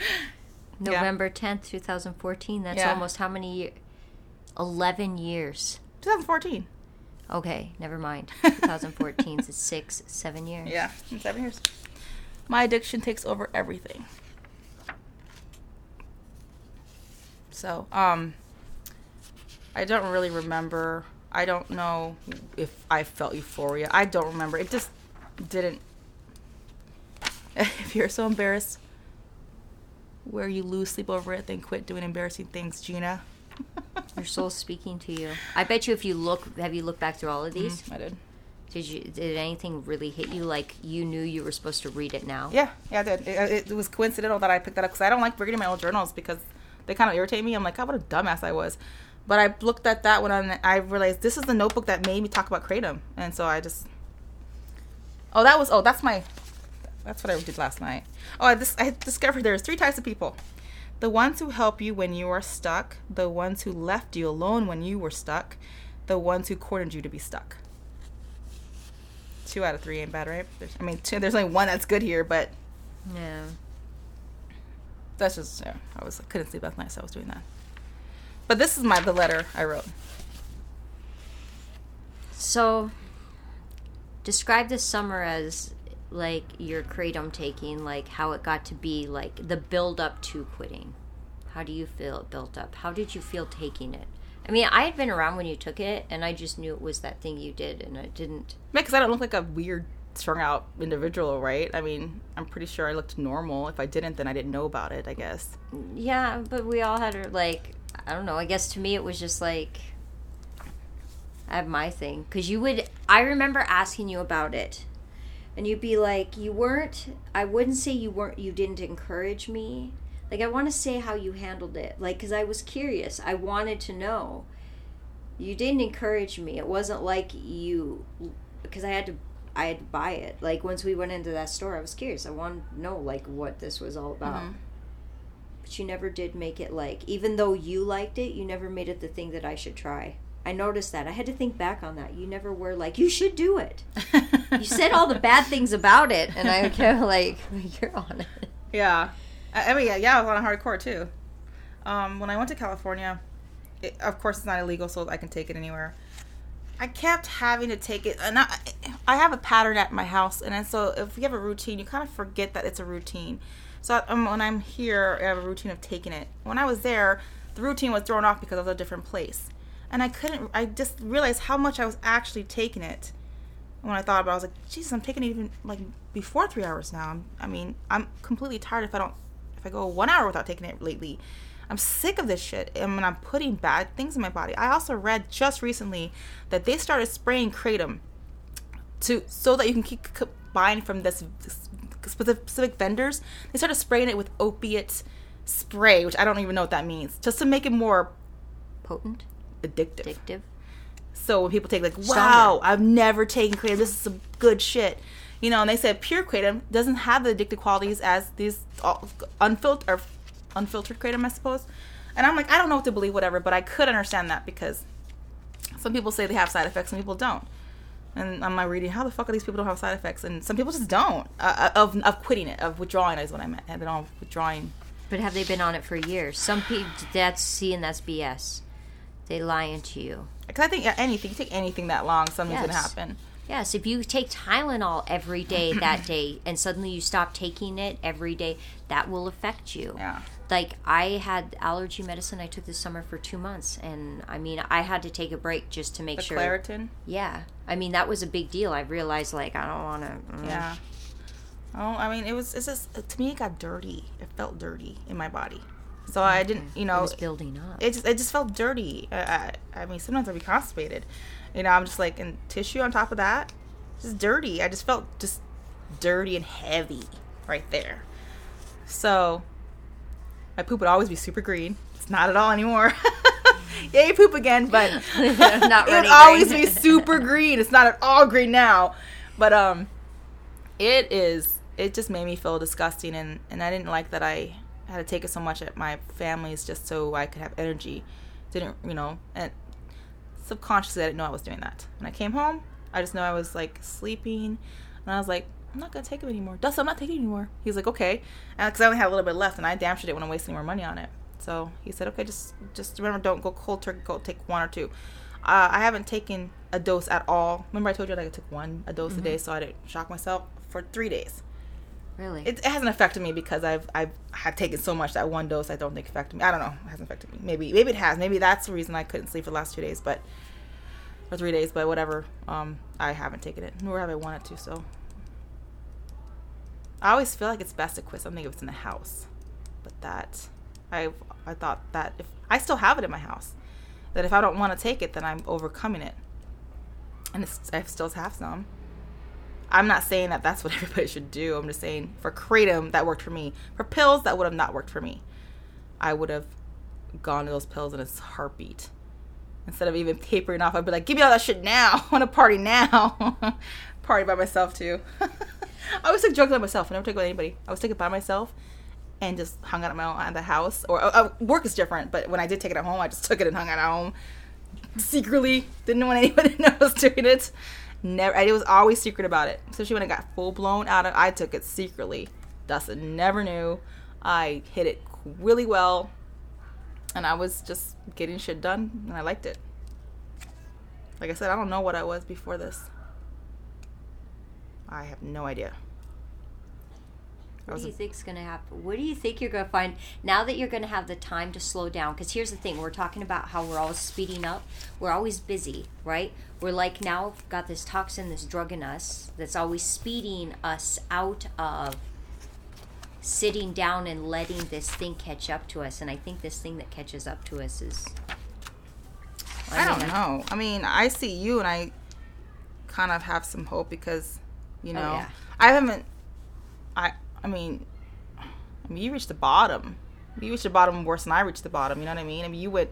November tenth, two thousand fourteen. That's Yeah. almost how many years? Eleven years. 2014. Okay, never mind. 2014 is six, seven years. Yeah, in seven years. My addiction takes over everything. So, um, I don't really remember. I don't know if I felt euphoria. I don't remember. It just didn't. If you're so embarrassed where you lose sleep over it, then quit doing embarrassing things, Gina. Your soul's speaking to you. I bet you if you look, have you looked back through all of mm-hmm, these? I did. Did you? Did anything really hit you? Like you knew you were supposed to read it now? Yeah, yeah, I did. It, uh, it was coincidental that I picked that up because I don't like reading my old journals because they kind of irritate me. I'm like, oh, what a dumbass I was. But I looked at that one and I realized this is the notebook that made me talk about kratom, and so I just. Oh, that was. Oh, that's my. That's what I did last night. Oh, I, dis- I discovered there's three types of people the ones who help you when you are stuck, the ones who left you alone when you were stuck, the ones who cornered you to be stuck. Two out of three ain't bad, right? There's, I mean, two, there's only one that's good here, but Yeah. that's just yeah, I was I couldn't sleep last night, so I was doing that. But this is my the letter I wrote. So, describe this summer as like your kratom taking, like how it got to be, like the build up to quitting. How do you feel it built up? How did you feel taking it? I mean, I had been around when you took it, and I just knew it was that thing you did, and I didn't. Because I don't look like a weird, strung out individual, right? I mean, I'm pretty sure I looked normal. If I didn't, then I didn't know about it. I guess. Yeah, but we all had our like. I don't know. I guess to me it was just like. I have my thing because you would. I remember asking you about it, and you'd be like, "You weren't." I wouldn't say you weren't. You didn't encourage me. Like I want to say how you handled it, like because I was curious. I wanted to know. You didn't encourage me. It wasn't like you, because I had to. I had to buy it. Like once we went into that store, I was curious. I wanted to know like what this was all about Mhm. but you never did make it like even though you liked it you never made it the thing that i should try i noticed that i had to think back on that you never were like you should do it you said all the bad things about it and i kind of like you're on it Yeah, I, I mean, yeah, yeah, I was on a hardcore too. Um, when I went to California, it, of course it's not illegal, so I can take it anywhere. I kept having to take it, and I, I have a pattern at my house, and so if you have a routine, you kind of forget that it's a routine. So um, when I'm here, I have a routine of taking it. When I was there, the routine was thrown off because I was a different place, and I couldn't. I just realized how much I was actually taking it when I thought about it, I was like, Jesus, I'm taking it even like before three hours now. I'm, I mean, I'm completely tired if I don't, if I go one hour without taking it lately. I'm sick of this shit. I mean, I'm putting bad things in my body. I also read just recently that they started spraying kratom to so that you can keep buying from this specific vendors. They started spraying it with opiate spray, which I don't even know what that means, just to make it more potent addictive. addictive So when people take like, Stronger. wow, I've never taken kratom. This is some good shit. You know, and they said pure kratom doesn't have the addictive qualities as these unfiltered or unfiltered kratom, I suppose. And I'm like, I don't know what to believe, whatever. But I could understand that because some people say they have side effects, some people don't. And I'm like reading, how the fuck are these people don't have side effects? And some people just don't. Uh, of of quitting it, of withdrawing is what I meant. They don't withdrawing. but have they been on it for years some people that's see and that's bs they lying to you Because I think yeah, anything, you take anything that long, something's gonna Yes. happen. Yes, if you take Tylenol every day that day and suddenly you stop taking it every day, that will affect you. Yeah. Like I had allergy medicine I took this summer for 2 months and I mean I had to take a break just to make The sure Claritin. Yeah. I mean that was a big deal. I realized like I don't want to mm. Yeah. Oh, I mean, it was. It's just to me, it got dirty. It felt dirty in my body, so I didn't. You It know, was building up. it just it just felt dirty. I, I, I mean, sometimes I'd be constipated. You know, I'm just like, and tissue on top of that, just dirty. I just felt just dirty and heavy right there. So my poop would always be super green. It's not at all anymore. Yay, poop again, but Not it would always be super green. It's not at all green now, but um, it is. It just made me feel disgusting, and and I didn't like that I had to take it so much at my family's just so I could have energy. Didn't you know? And subconsciously, I didn't know I was doing that. When I came home, I just know I was like sleeping, and I was like. I'm not gonna take it anymore. Dustin, I'm not taking it anymore. He's like, okay, because I only had a little bit left, and I damn sure didn't want to waste any more money on it. So he said, okay, just just remember, don't go cold turkey. Go take one or two. Uh, I haven't taken a dose at all. Remember, I told you that I took one a dose a day, so I didn't shock myself for three days. Really? It, it hasn't affected me because I've I've had taken so much that one dose I don't think affected me. I don't know. It hasn't affected me. Maybe maybe it has. Maybe that's the reason I couldn't sleep for the last two days, but or three days. But whatever. Um, I haven't taken it, nor have I wanted to. So I always feel like it's best to quit something if it's in the house, but that I I thought that if I still have it in my house, that if I don't want to take it, then I'm overcoming it, and I still have some. I'm not saying that that's what everybody should do. I'm just saying for kratom that worked for me. For pills that would have not worked for me. I would have gone to those pills in a heartbeat. Instead of even tapering off, I'd be like, "Give me all that shit now. I want to party now. party by myself too." I always took drugs by myself. I never took it with anybody. I was taking it by myself and just hung out at my own at the house. Or uh, uh, work is different, but when I did take it at home, I just took it and hung out at home secretly. Didn't want anybody to know I was doing it. Never. it was always secret about it. Especially when I got full blown out of. I took it secretly. Dustin never knew. I hit it really well, and I was just getting shit done, and I liked it. Like I said, I don't know what I was before this. I have no idea. I What do you think's gonna happen? What do you think you're gonna find now that you're gonna have the time to slow down? Because here's the thing: we're talking about how we're always speeding up. We're always busy, right? We're like now got this toxin, this drug in us that's always speeding us out of sitting down and letting this thing catch up to us. And I think this thing that catches up to us is. I don't mean, know. I mean, I see you and I kind of have some hope because, you oh, know, Oh, yeah. I haven't. I I mean, I mean, you reached the bottom. You reached the bottom worse than I reached the bottom. You know what I mean? I mean, you would.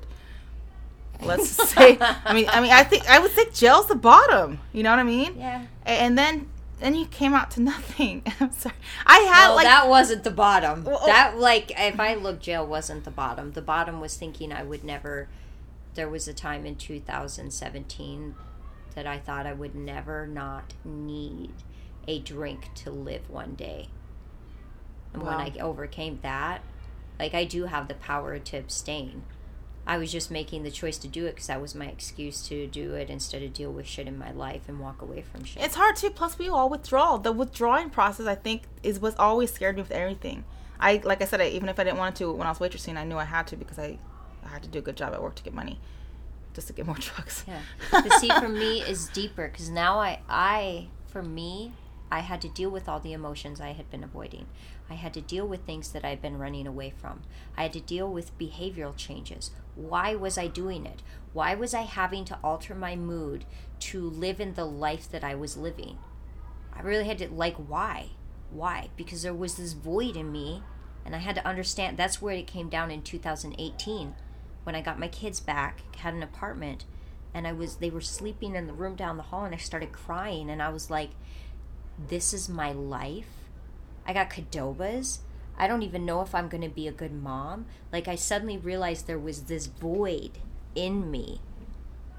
Let's say. I mean, I mean, I think I would think jail's the bottom. You know what I mean? Yeah. And then then you came out to nothing. I'm sorry. I had Well, like that wasn't the bottom. Well, oh. that like if I look jail wasn't the bottom. The bottom was thinking I would never. There was a time in 2017 that I thought I would never not need a drink to live one day. And when I overcame that, like I do have the power to abstain. I was just making the choice to do it because that was my excuse to do it instead of deal with shit in my life and walk away from shit. It's hard too. Plus, we all withdraw. The withdrawing process, I think, is what always scared me with everything. I like I said, I, even if I didn't want to, when I was waitressing, I knew I had to because I, I had to do a good job at work to get money, just to get more drugs. Yeah. But see, for me, is deeper because now I, I, for me, I had to deal with all the emotions I had been avoiding. I had to deal with things that I'd been running away from. I had to deal with behavioral changes. Why was I doing it? Why was I having to alter my mood to live in the life that I was living? I really had to, like, why? Why? Because there was this void in me, and I had to understand that's where it came down in 2018 when I got my kids back, had an apartment, and I was they were sleeping in the room down the hall and I started crying and I was like this is my life. I got Cadobas. I don't even know if I'm going to be a good mom. Like I suddenly realized there was this void in me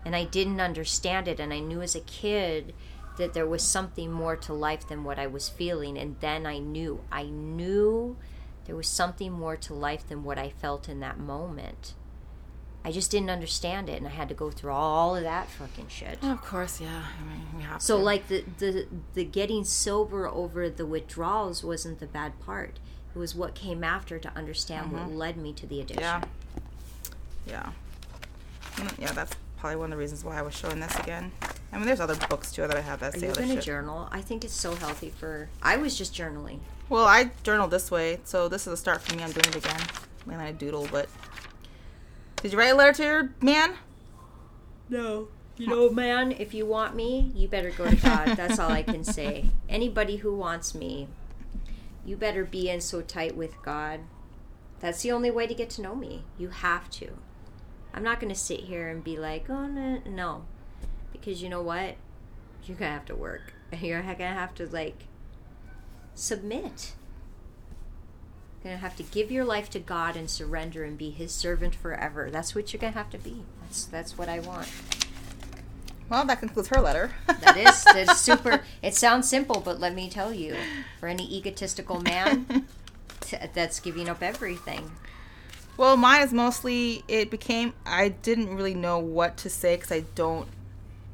and I didn't understand it and I knew as a kid that there was something more to life than what I was feeling and then I knew I knew there was something more to life than what I felt in that moment. I just didn't understand it and I had to go through all of that fucking shit. Of course, yeah. I mean, we have So to. like the, the the getting sober over the withdrawals wasn't the bad part. It was what came after to understand what led me to the addiction. yeah, yeah, Mm, yeah. That's probably one of the reasons why I was showing this again. I mean, there's other books too that I have that Are say you other gonna shit. journal? I think it's so healthy for. I was just journaling. Well, I journal this way, so this is a start for me. I'm doing it again. Man, I doodle, but did you write a letter to your man? No. You know, man, if you want me, you better go to God. That's all I can say. Anybody who wants me, you better be in so tight with God. That's the only way to get to know me. You have to. I'm not going to sit here and be like, oh, no, no. Because you know what? You're going to have to work. You're going to have to, like, submit. You're going to have to give your life to God and surrender and be His servant forever. That's what you're going to have to be. That's, that's what I want. Well, that concludes her letter. That is that's super. It sounds simple, but let me tell you, for any egotistical man, t- that's giving up everything. well, mine is mostly. It became. I didn't really know what to say because I don't.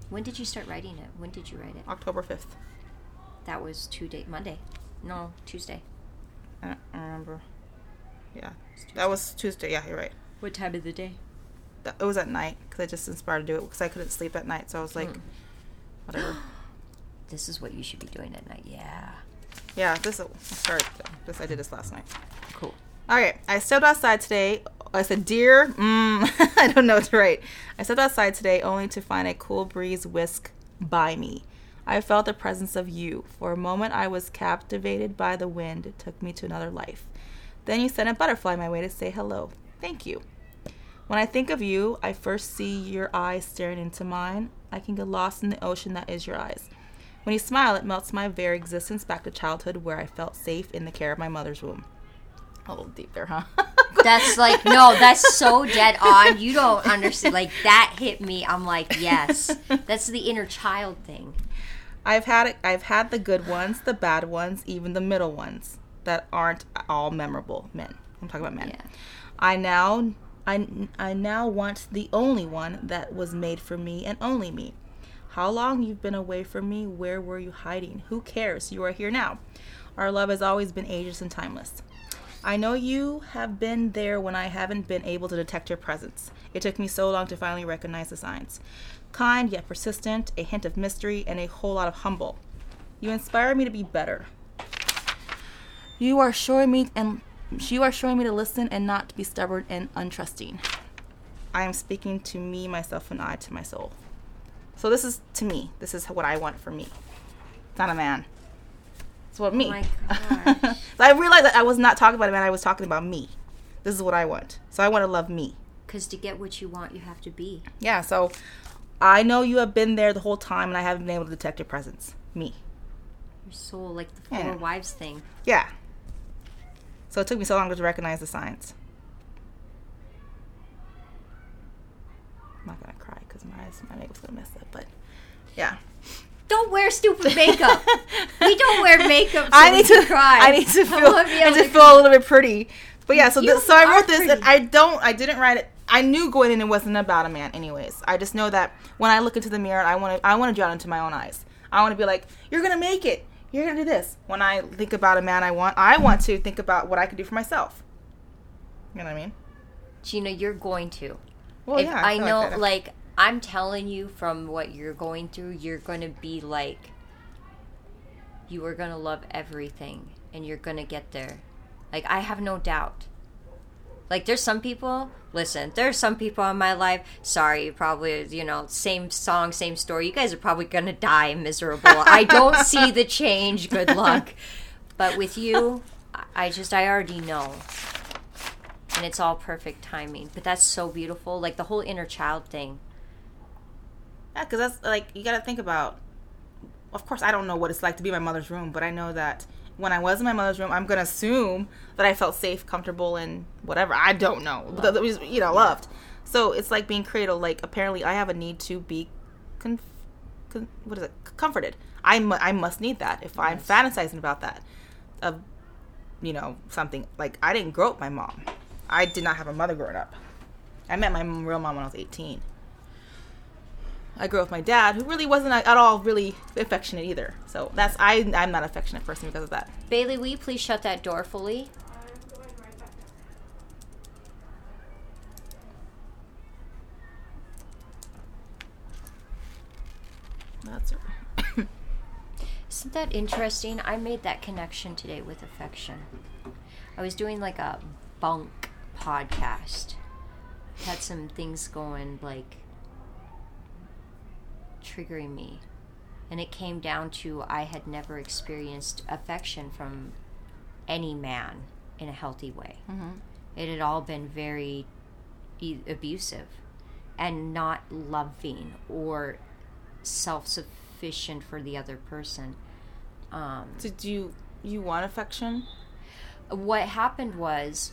When did you start writing it? When did you write it? October fifth. That was two day Monday. No, Tuesday. I don't remember. Yeah, that was Tuesday. Yeah, you're right. What time of the day? It was at night because I just inspired to do it because I couldn't sleep at night. So I was like, Hmm. whatever. This is what you should be doing at night. Yeah. Yeah, this. Sorry, this I did this last night. Cool. All right, I stepped outside today. I said, "Dear, mm, I don't know what's right." I stepped outside today only to find a cool breeze whisk by me. I felt the presence of you. For a moment, I was captivated by the wind. It took me to another life. Then you sent a butterfly my way to say hello. Thank you. When I think of you, I first see your eyes staring into mine. I can get lost in the ocean that is your eyes. When you smile, it melts my very existence back to childhood where I felt safe in the care of my mother's womb. A little deep there, huh? That's like no, that's so dead on. You don't understand. Like that hit me. I'm like, yes, that's the inner child thing. I've had it. I've had the good ones, the bad ones, even the middle ones that aren't all memorable. Men. I'm talking about men. Yeah. I now I, I now want the only one that was made for me and only me. How long you've been away from me? Where were you hiding? Who cares? You are here now. Our love has always been ageless and timeless. I know you have been there when I haven't been able to detect your presence. It took me so long to finally recognize the signs. Kind yet persistent, a hint of mystery, and a whole lot of humble. You inspire me to be better. You are showing me and you are showing me to listen and not to be stubborn and untrusting. I am speaking to me, myself, and I to my soul. So this is to me. This is what I want for me. It's not a man. It's what me. Oh my gosh. so I realized that I was not talking about a man. I was talking about me. This is what I want. So I want to love me. Because to get what you want, you have to be. Yeah. So I know you have been there the whole time, and I haven't been able to detect your presence. Me. Your soul, like the four Yeah. wives thing. Yeah. So it took me so long to recognize the signs. I'm not gonna cry because my eyes, my makeup's gonna mess up. But yeah, Don't wear stupid makeup. we don't wear makeup. So I need to cry. I need to feel I able need to to feel a little bit pretty. But yeah, so this, so I wrote this. And. I don't. I didn't write it. I knew going in it wasn't about a man. Anyways, I just know that when I look into the mirror, I want to. I want to drown into my own eyes. I want to be like, "You're gonna make it. You're gonna do this." When I think about a man, I want. I want to think about what I could do for myself. You know what I mean? Gina, you're going to. Well, if yeah. I feel know, that. like, I'm telling you from what you're going through, you're going to be like, you are going to love everything and you're going to get there. Like, I have no doubt. Like, there's some people, listen, there's some people in my life, sorry, probably, you know, same song, same story. You guys are probably going to die miserable. I don't see the change. Good luck. But with you, I- just, I already know and it's all perfect timing. But that's so beautiful, like the whole inner child thing. Yeah, because that's like you got to think about. Of course, I don't know what it's like to be in my mother's room, but I know that when I was in my mother's room, I'm gonna assume that I felt safe, comfortable, and whatever. I don't know, but that was you know loved. So it's like being cradled. Like apparently, I have a need to be, con- con- what is it? Comforted. I mu- I must need that if I'm Yes. fantasizing about that, of, you know something like I didn't grow up my mom. I did not have a mother growing up. I met my real mom when I was 18. I grew up with my dad, who really wasn't at all really affectionate either. So that's I I'm not an affectionate person because of that. Bailey, will you please shut that door fully? That's Isn't that interesting? I made that connection today with affection. I was doing like a bunk podcast. Had some things going like triggering me. And it came down to I had never experienced affection from any man in a healthy way. Mm-hmm. It had all been very e- abusive and not loving or self sufficient for the other person. Um, Did you you want affection? what happened was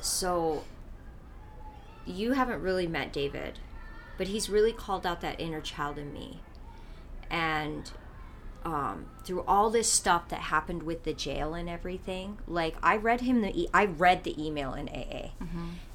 so you haven't really met David, but he's really called out that inner child in me. And um, through all this stuff that happened with the jail and everything, like I read him the e- I read the email in AA,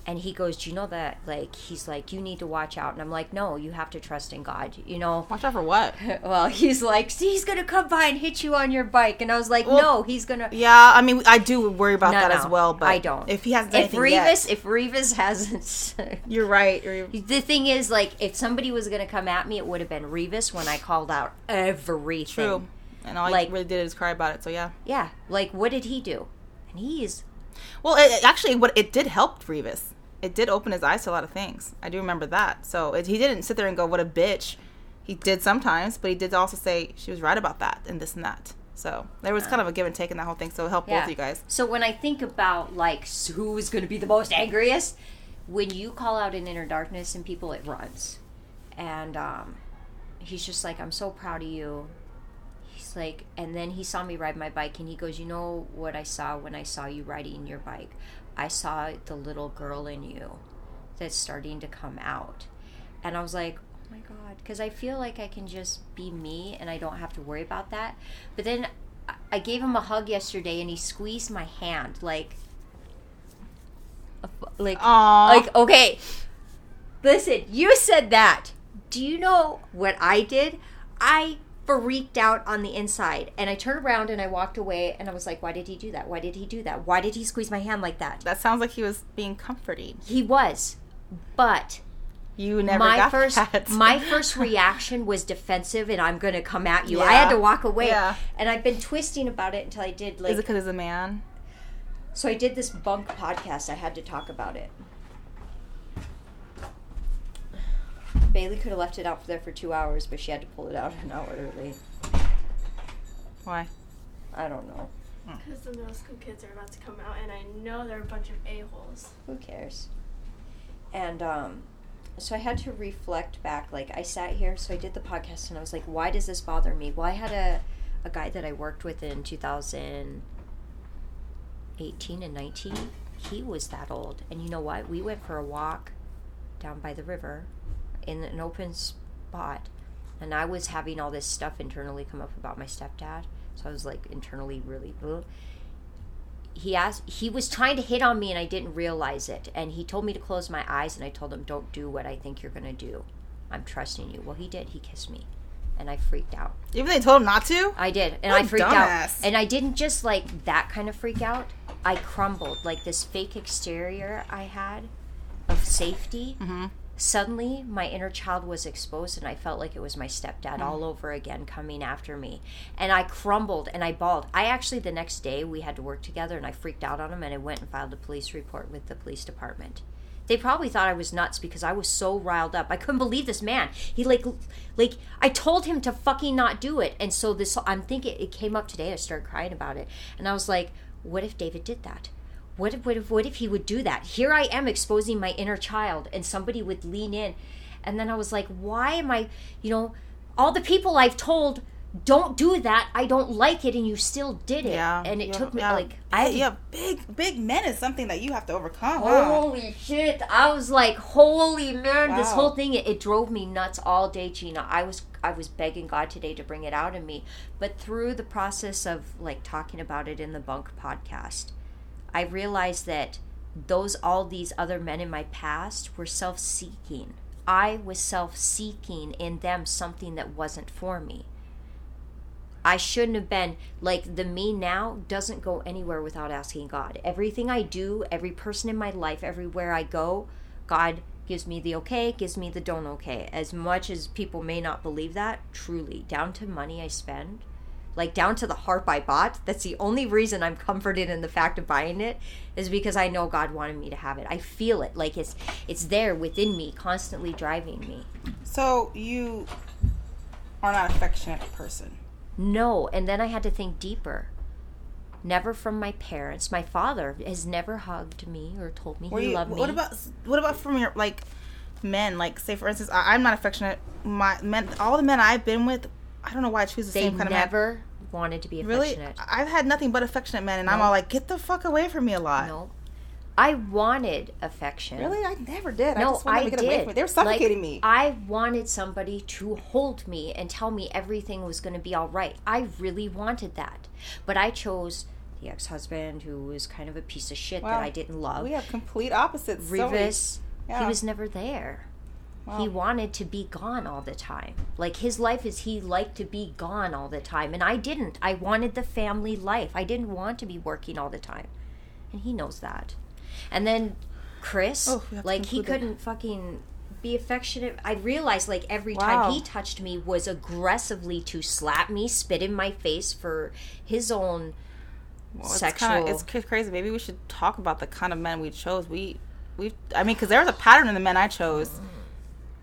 and he goes, "Do you know that?" Like he's like, "You need to watch out," and I'm like, "No, you have to trust in God." You know, Watch out for what? well, he's like, See, he's gonna come by and hit you on your bike, and I was like, Well, no, he's gonna. Yeah, I mean I do worry about No, that no, as well, but I don't. If he hasn't If anything yet- Revis, if Revis hasn't, you're right. You're, the thing is, like, if somebody was gonna come at me, it would have been Revis when I called out everything. true. And all Like- I really did is cry about it. So yeah. Yeah, like, what did he do? And he's Well, it- actually, what it did help Revis. It did open his eyes to a lot of things. I do remember that. So it, he didn't sit there and go, "What a bitch." He did sometimes, but he did also say she was right about that and this and that. So there was kind of a give and take in that whole thing. So it helped both of you guys. So when I think about like who is going to be the most angriest, when you call out an inner darkness in people, it runs, and um, he's just like, "I'm so proud of you. he's like, and then he saw me ride my bike, and he goes, "You know what I saw when I saw you riding your bike? I saw the little girl in you that's starting to come out." And I was like, "Oh my god," because I feel like I can just be me, and I don't have to worry about that. But then I- gave him a hug yesterday, and he squeezed my hand like, like, Aw. like okay. Listen, you said that. Do you know what I did? I freaked out on the inside and I turned around and I walked away and I was like, why did he do that? Why did he do that? Why did he squeeze my hand like that? that sounds like he was being comforting. He was. But You never my got first my first reaction was defensive and I'm going to come at you. I had to walk away. Yeah. And I've been twisting about it until I did like Is it because he's a man? so I did this bunk podcast. I had to talk about it. Bailey could have left it out there for two hours, but she had to pull it out an hour early. Why? I don't know. Because the middle school kids are about to come out, and I know they're a bunch of a-holes. Who cares? And um, so I had to reflect back. Like I sat here, so I did the podcast, and I was like, "Why does this bother me?" Well, I had a a guy that I worked with in 2018 and 19. He was that old, and you know what? We went for a walk down by the river in an open spot, and I was having all this stuff internally come up about my stepdad. So I was like internally really. Ugh he asked he was trying to hit on me and I didn't realize it and he told me to close my eyes and I told him don't do what I think you're going to do. I'm trusting you. Well, he did. He kissed me and I freaked out. Even they told him not to? I did. And What I freaked dumbass. out. And I didn't just like that kind of freak out. I crumbled like this fake exterior I had of safety. Mm-hmm. Suddenly, my inner child was exposed, and I felt like it was my stepdad Mm. all over again coming after me. And I crumbled and I bawled. I actually, the next day, we had to work together, and I freaked out on him, and I went and filed a police report with the police department. They probably thought I was nuts because I was so riled up. I couldn't believe this man. He like, like I told him to fucking not do it, and so this. I'm thinking it came up today. I started crying about it, and I was like, "What if David did that? What if, what if, what if he would do that? Here I am exposing my inner child, and somebody would lean in, and then I was like, why am I, you know, all the people I've told." Don't do that. I don't like it, and you still did it. Yeah. and it took me yeah. like I yeah, big big men is something that you have to overcome. Holy shit! I was like, "Holy man!" This whole thing it, it drove me nuts all day, Gina. I was I was begging God today to bring it out of me, but through the process of like talking about it in the Bunk podcast, I realized that those all these other men in my past were self-seeking. I was self-seeking in them something that wasn't for me. I shouldn't have been like the me now doesn't go anywhere without asking God. Everything I do, every person in my life, everywhere I go, God gives me the okay, gives me the don't okay. As much as people may not believe that, truly, down to money I spend, like down to the harp I bought, that's the only reason I'm comforted in the fact of buying it is because I know God wanted me to have it. I feel it like it's it's there within me, constantly driving me. So you are not an affectionate person. No, and then I had to think deeper. Never from my parents. My father has never hugged me or told me Were he you, loved me. what about what about from your like men? Like say for instance, I, I'm not affectionate. My men, all the men I've been with, I don't know why I choose the they same kind of man. never wanted to be Really, affectionate. I've had nothing but affectionate men, and I'm all like, get the fuck away from me a lot. No. I wanted affection. Really, I never did. I No, just wanted I to get did. away from me. They were suffocating Like, me. I wanted somebody to hold me and tell me everything was going to be all right. I really wanted that. But I chose the ex husband who was kind of a piece of shit Wow. that I didn't love. we have complete opposites. so Revis, yeah. he was never there. He wanted to be gone all the time. Like his life is he liked to be gone all the time. And I didn't. I wanted the family life. I didn't want to be working all the time. And he knows that. And then Chris, Oh, we have to like he couldn't fucking be affectionate. I realized like every Wow. time he touched me was aggressively to slap me, spit in my face for his own Well, it's sexual. Kinda, it's crazy. Maybe we should talk about the kind of men we chose. We, we. I mean, because there was a pattern in the men I chose. Mm.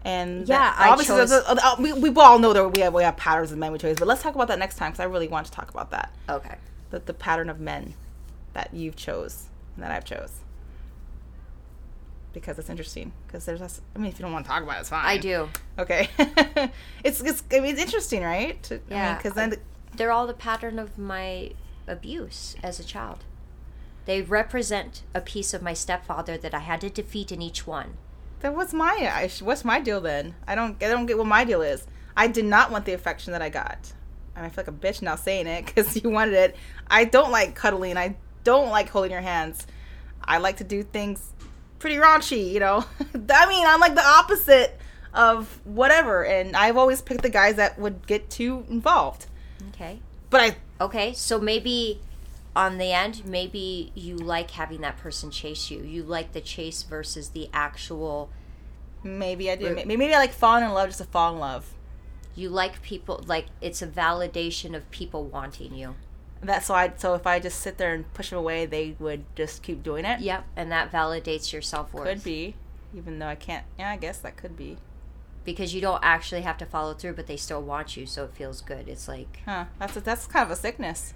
And Yeah, that- I obviously, chose- a- uh, we, we all know that we have we have patterns of men we chose. But let's talk about that next time because I really want to talk about that. okay. The, the pattern of men that you've chose and that I've chose. Because it's interesting. Because there's, us- I mean, if you don't want to talk about it, it's fine. I do. Okay. it's it's I mean, it's interesting, right? To, Yeah. Because then, the, they're all the pattern of my abuse as a child. They represent a piece of my stepfather that I had to defeat in each one. Then what's my what's my deal then? I don't I don't get what my deal is. I did not want the affection that I got. And I feel like a bitch now saying it because you wanted it. I don't like cuddling. I don't like holding your hands. I like to do things pretty raunchy, you know. I mean, I'm like the opposite of whatever, and I've always picked the guys that would get too involved. Okay. But I Okay, so maybe on the end, maybe you like having that person chase you. You like the chase versus the actual. maybe I do. Right. Maybe I like falling in love just to fall in love. You like people like it's a validation of people wanting you. That's why. So if I just sit there and push them away, they would just keep doing it. Yep, and that validates your self worth. Could be, even though I can't. Yeah, I guess that could be. because you don't actually have to follow through, but they still want you, so it feels good. It's like Huh? That's that's kind of a sickness.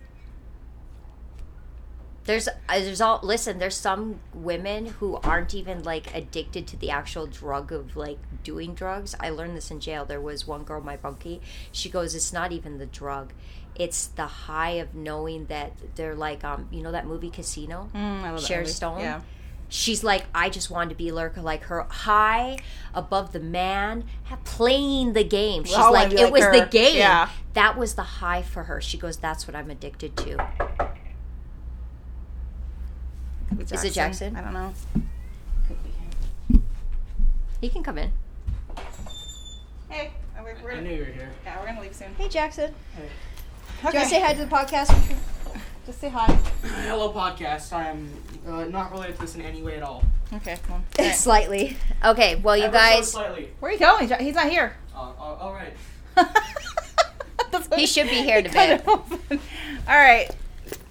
There's uh, there's all listen. There's some women who aren't even like addicted to the actual drug of like doing drugs. I learned this in jail. There was one girl, my bunkie. She goes, "It's not even the drug." It's the high of knowing that they're like, um, you know that movie Casino, Mm, Sharon. Stone. Yeah. She's like, I just wanted to be lurker like her high above the man, playing the game. She's like, it like was her. the game. Yeah. That was the high for her. She goes, that's what I'm addicted to. Could be Is it Jackson? I don't know. He can come in. Hey, we're, we're, I knew you were here. yeah, we're gonna leave soon. Hey, Jackson. Hey. Do you want to say hi to the podcast? Just say hi. Hello, podcast. I am uh, not related to this in any way at all. Okay, come on. Slightly. Okay, well, you Ever so guys, slightly. Where are you going? He's not here. Uh, uh, all right. He should be here to Cut it. All right.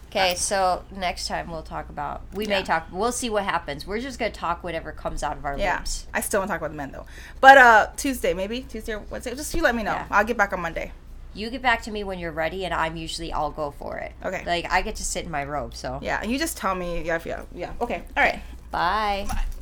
Okay, so next time we'll talk about, we may talk, we'll see what happens. We're just going to talk whatever comes out of our Yeah. lips. I still want to talk about the men though. But uh Tuesday maybe Tuesday or Wednesday. Just you let me know. Yeah. I'll get back on Monday. You get back to me when you're ready, and I'm usually, I'll go for it. Okay. Like, I get to sit in my robe, so. Yeah. You just tell me. Yeah. Yeah. Yeah. Okay. All right. Bye.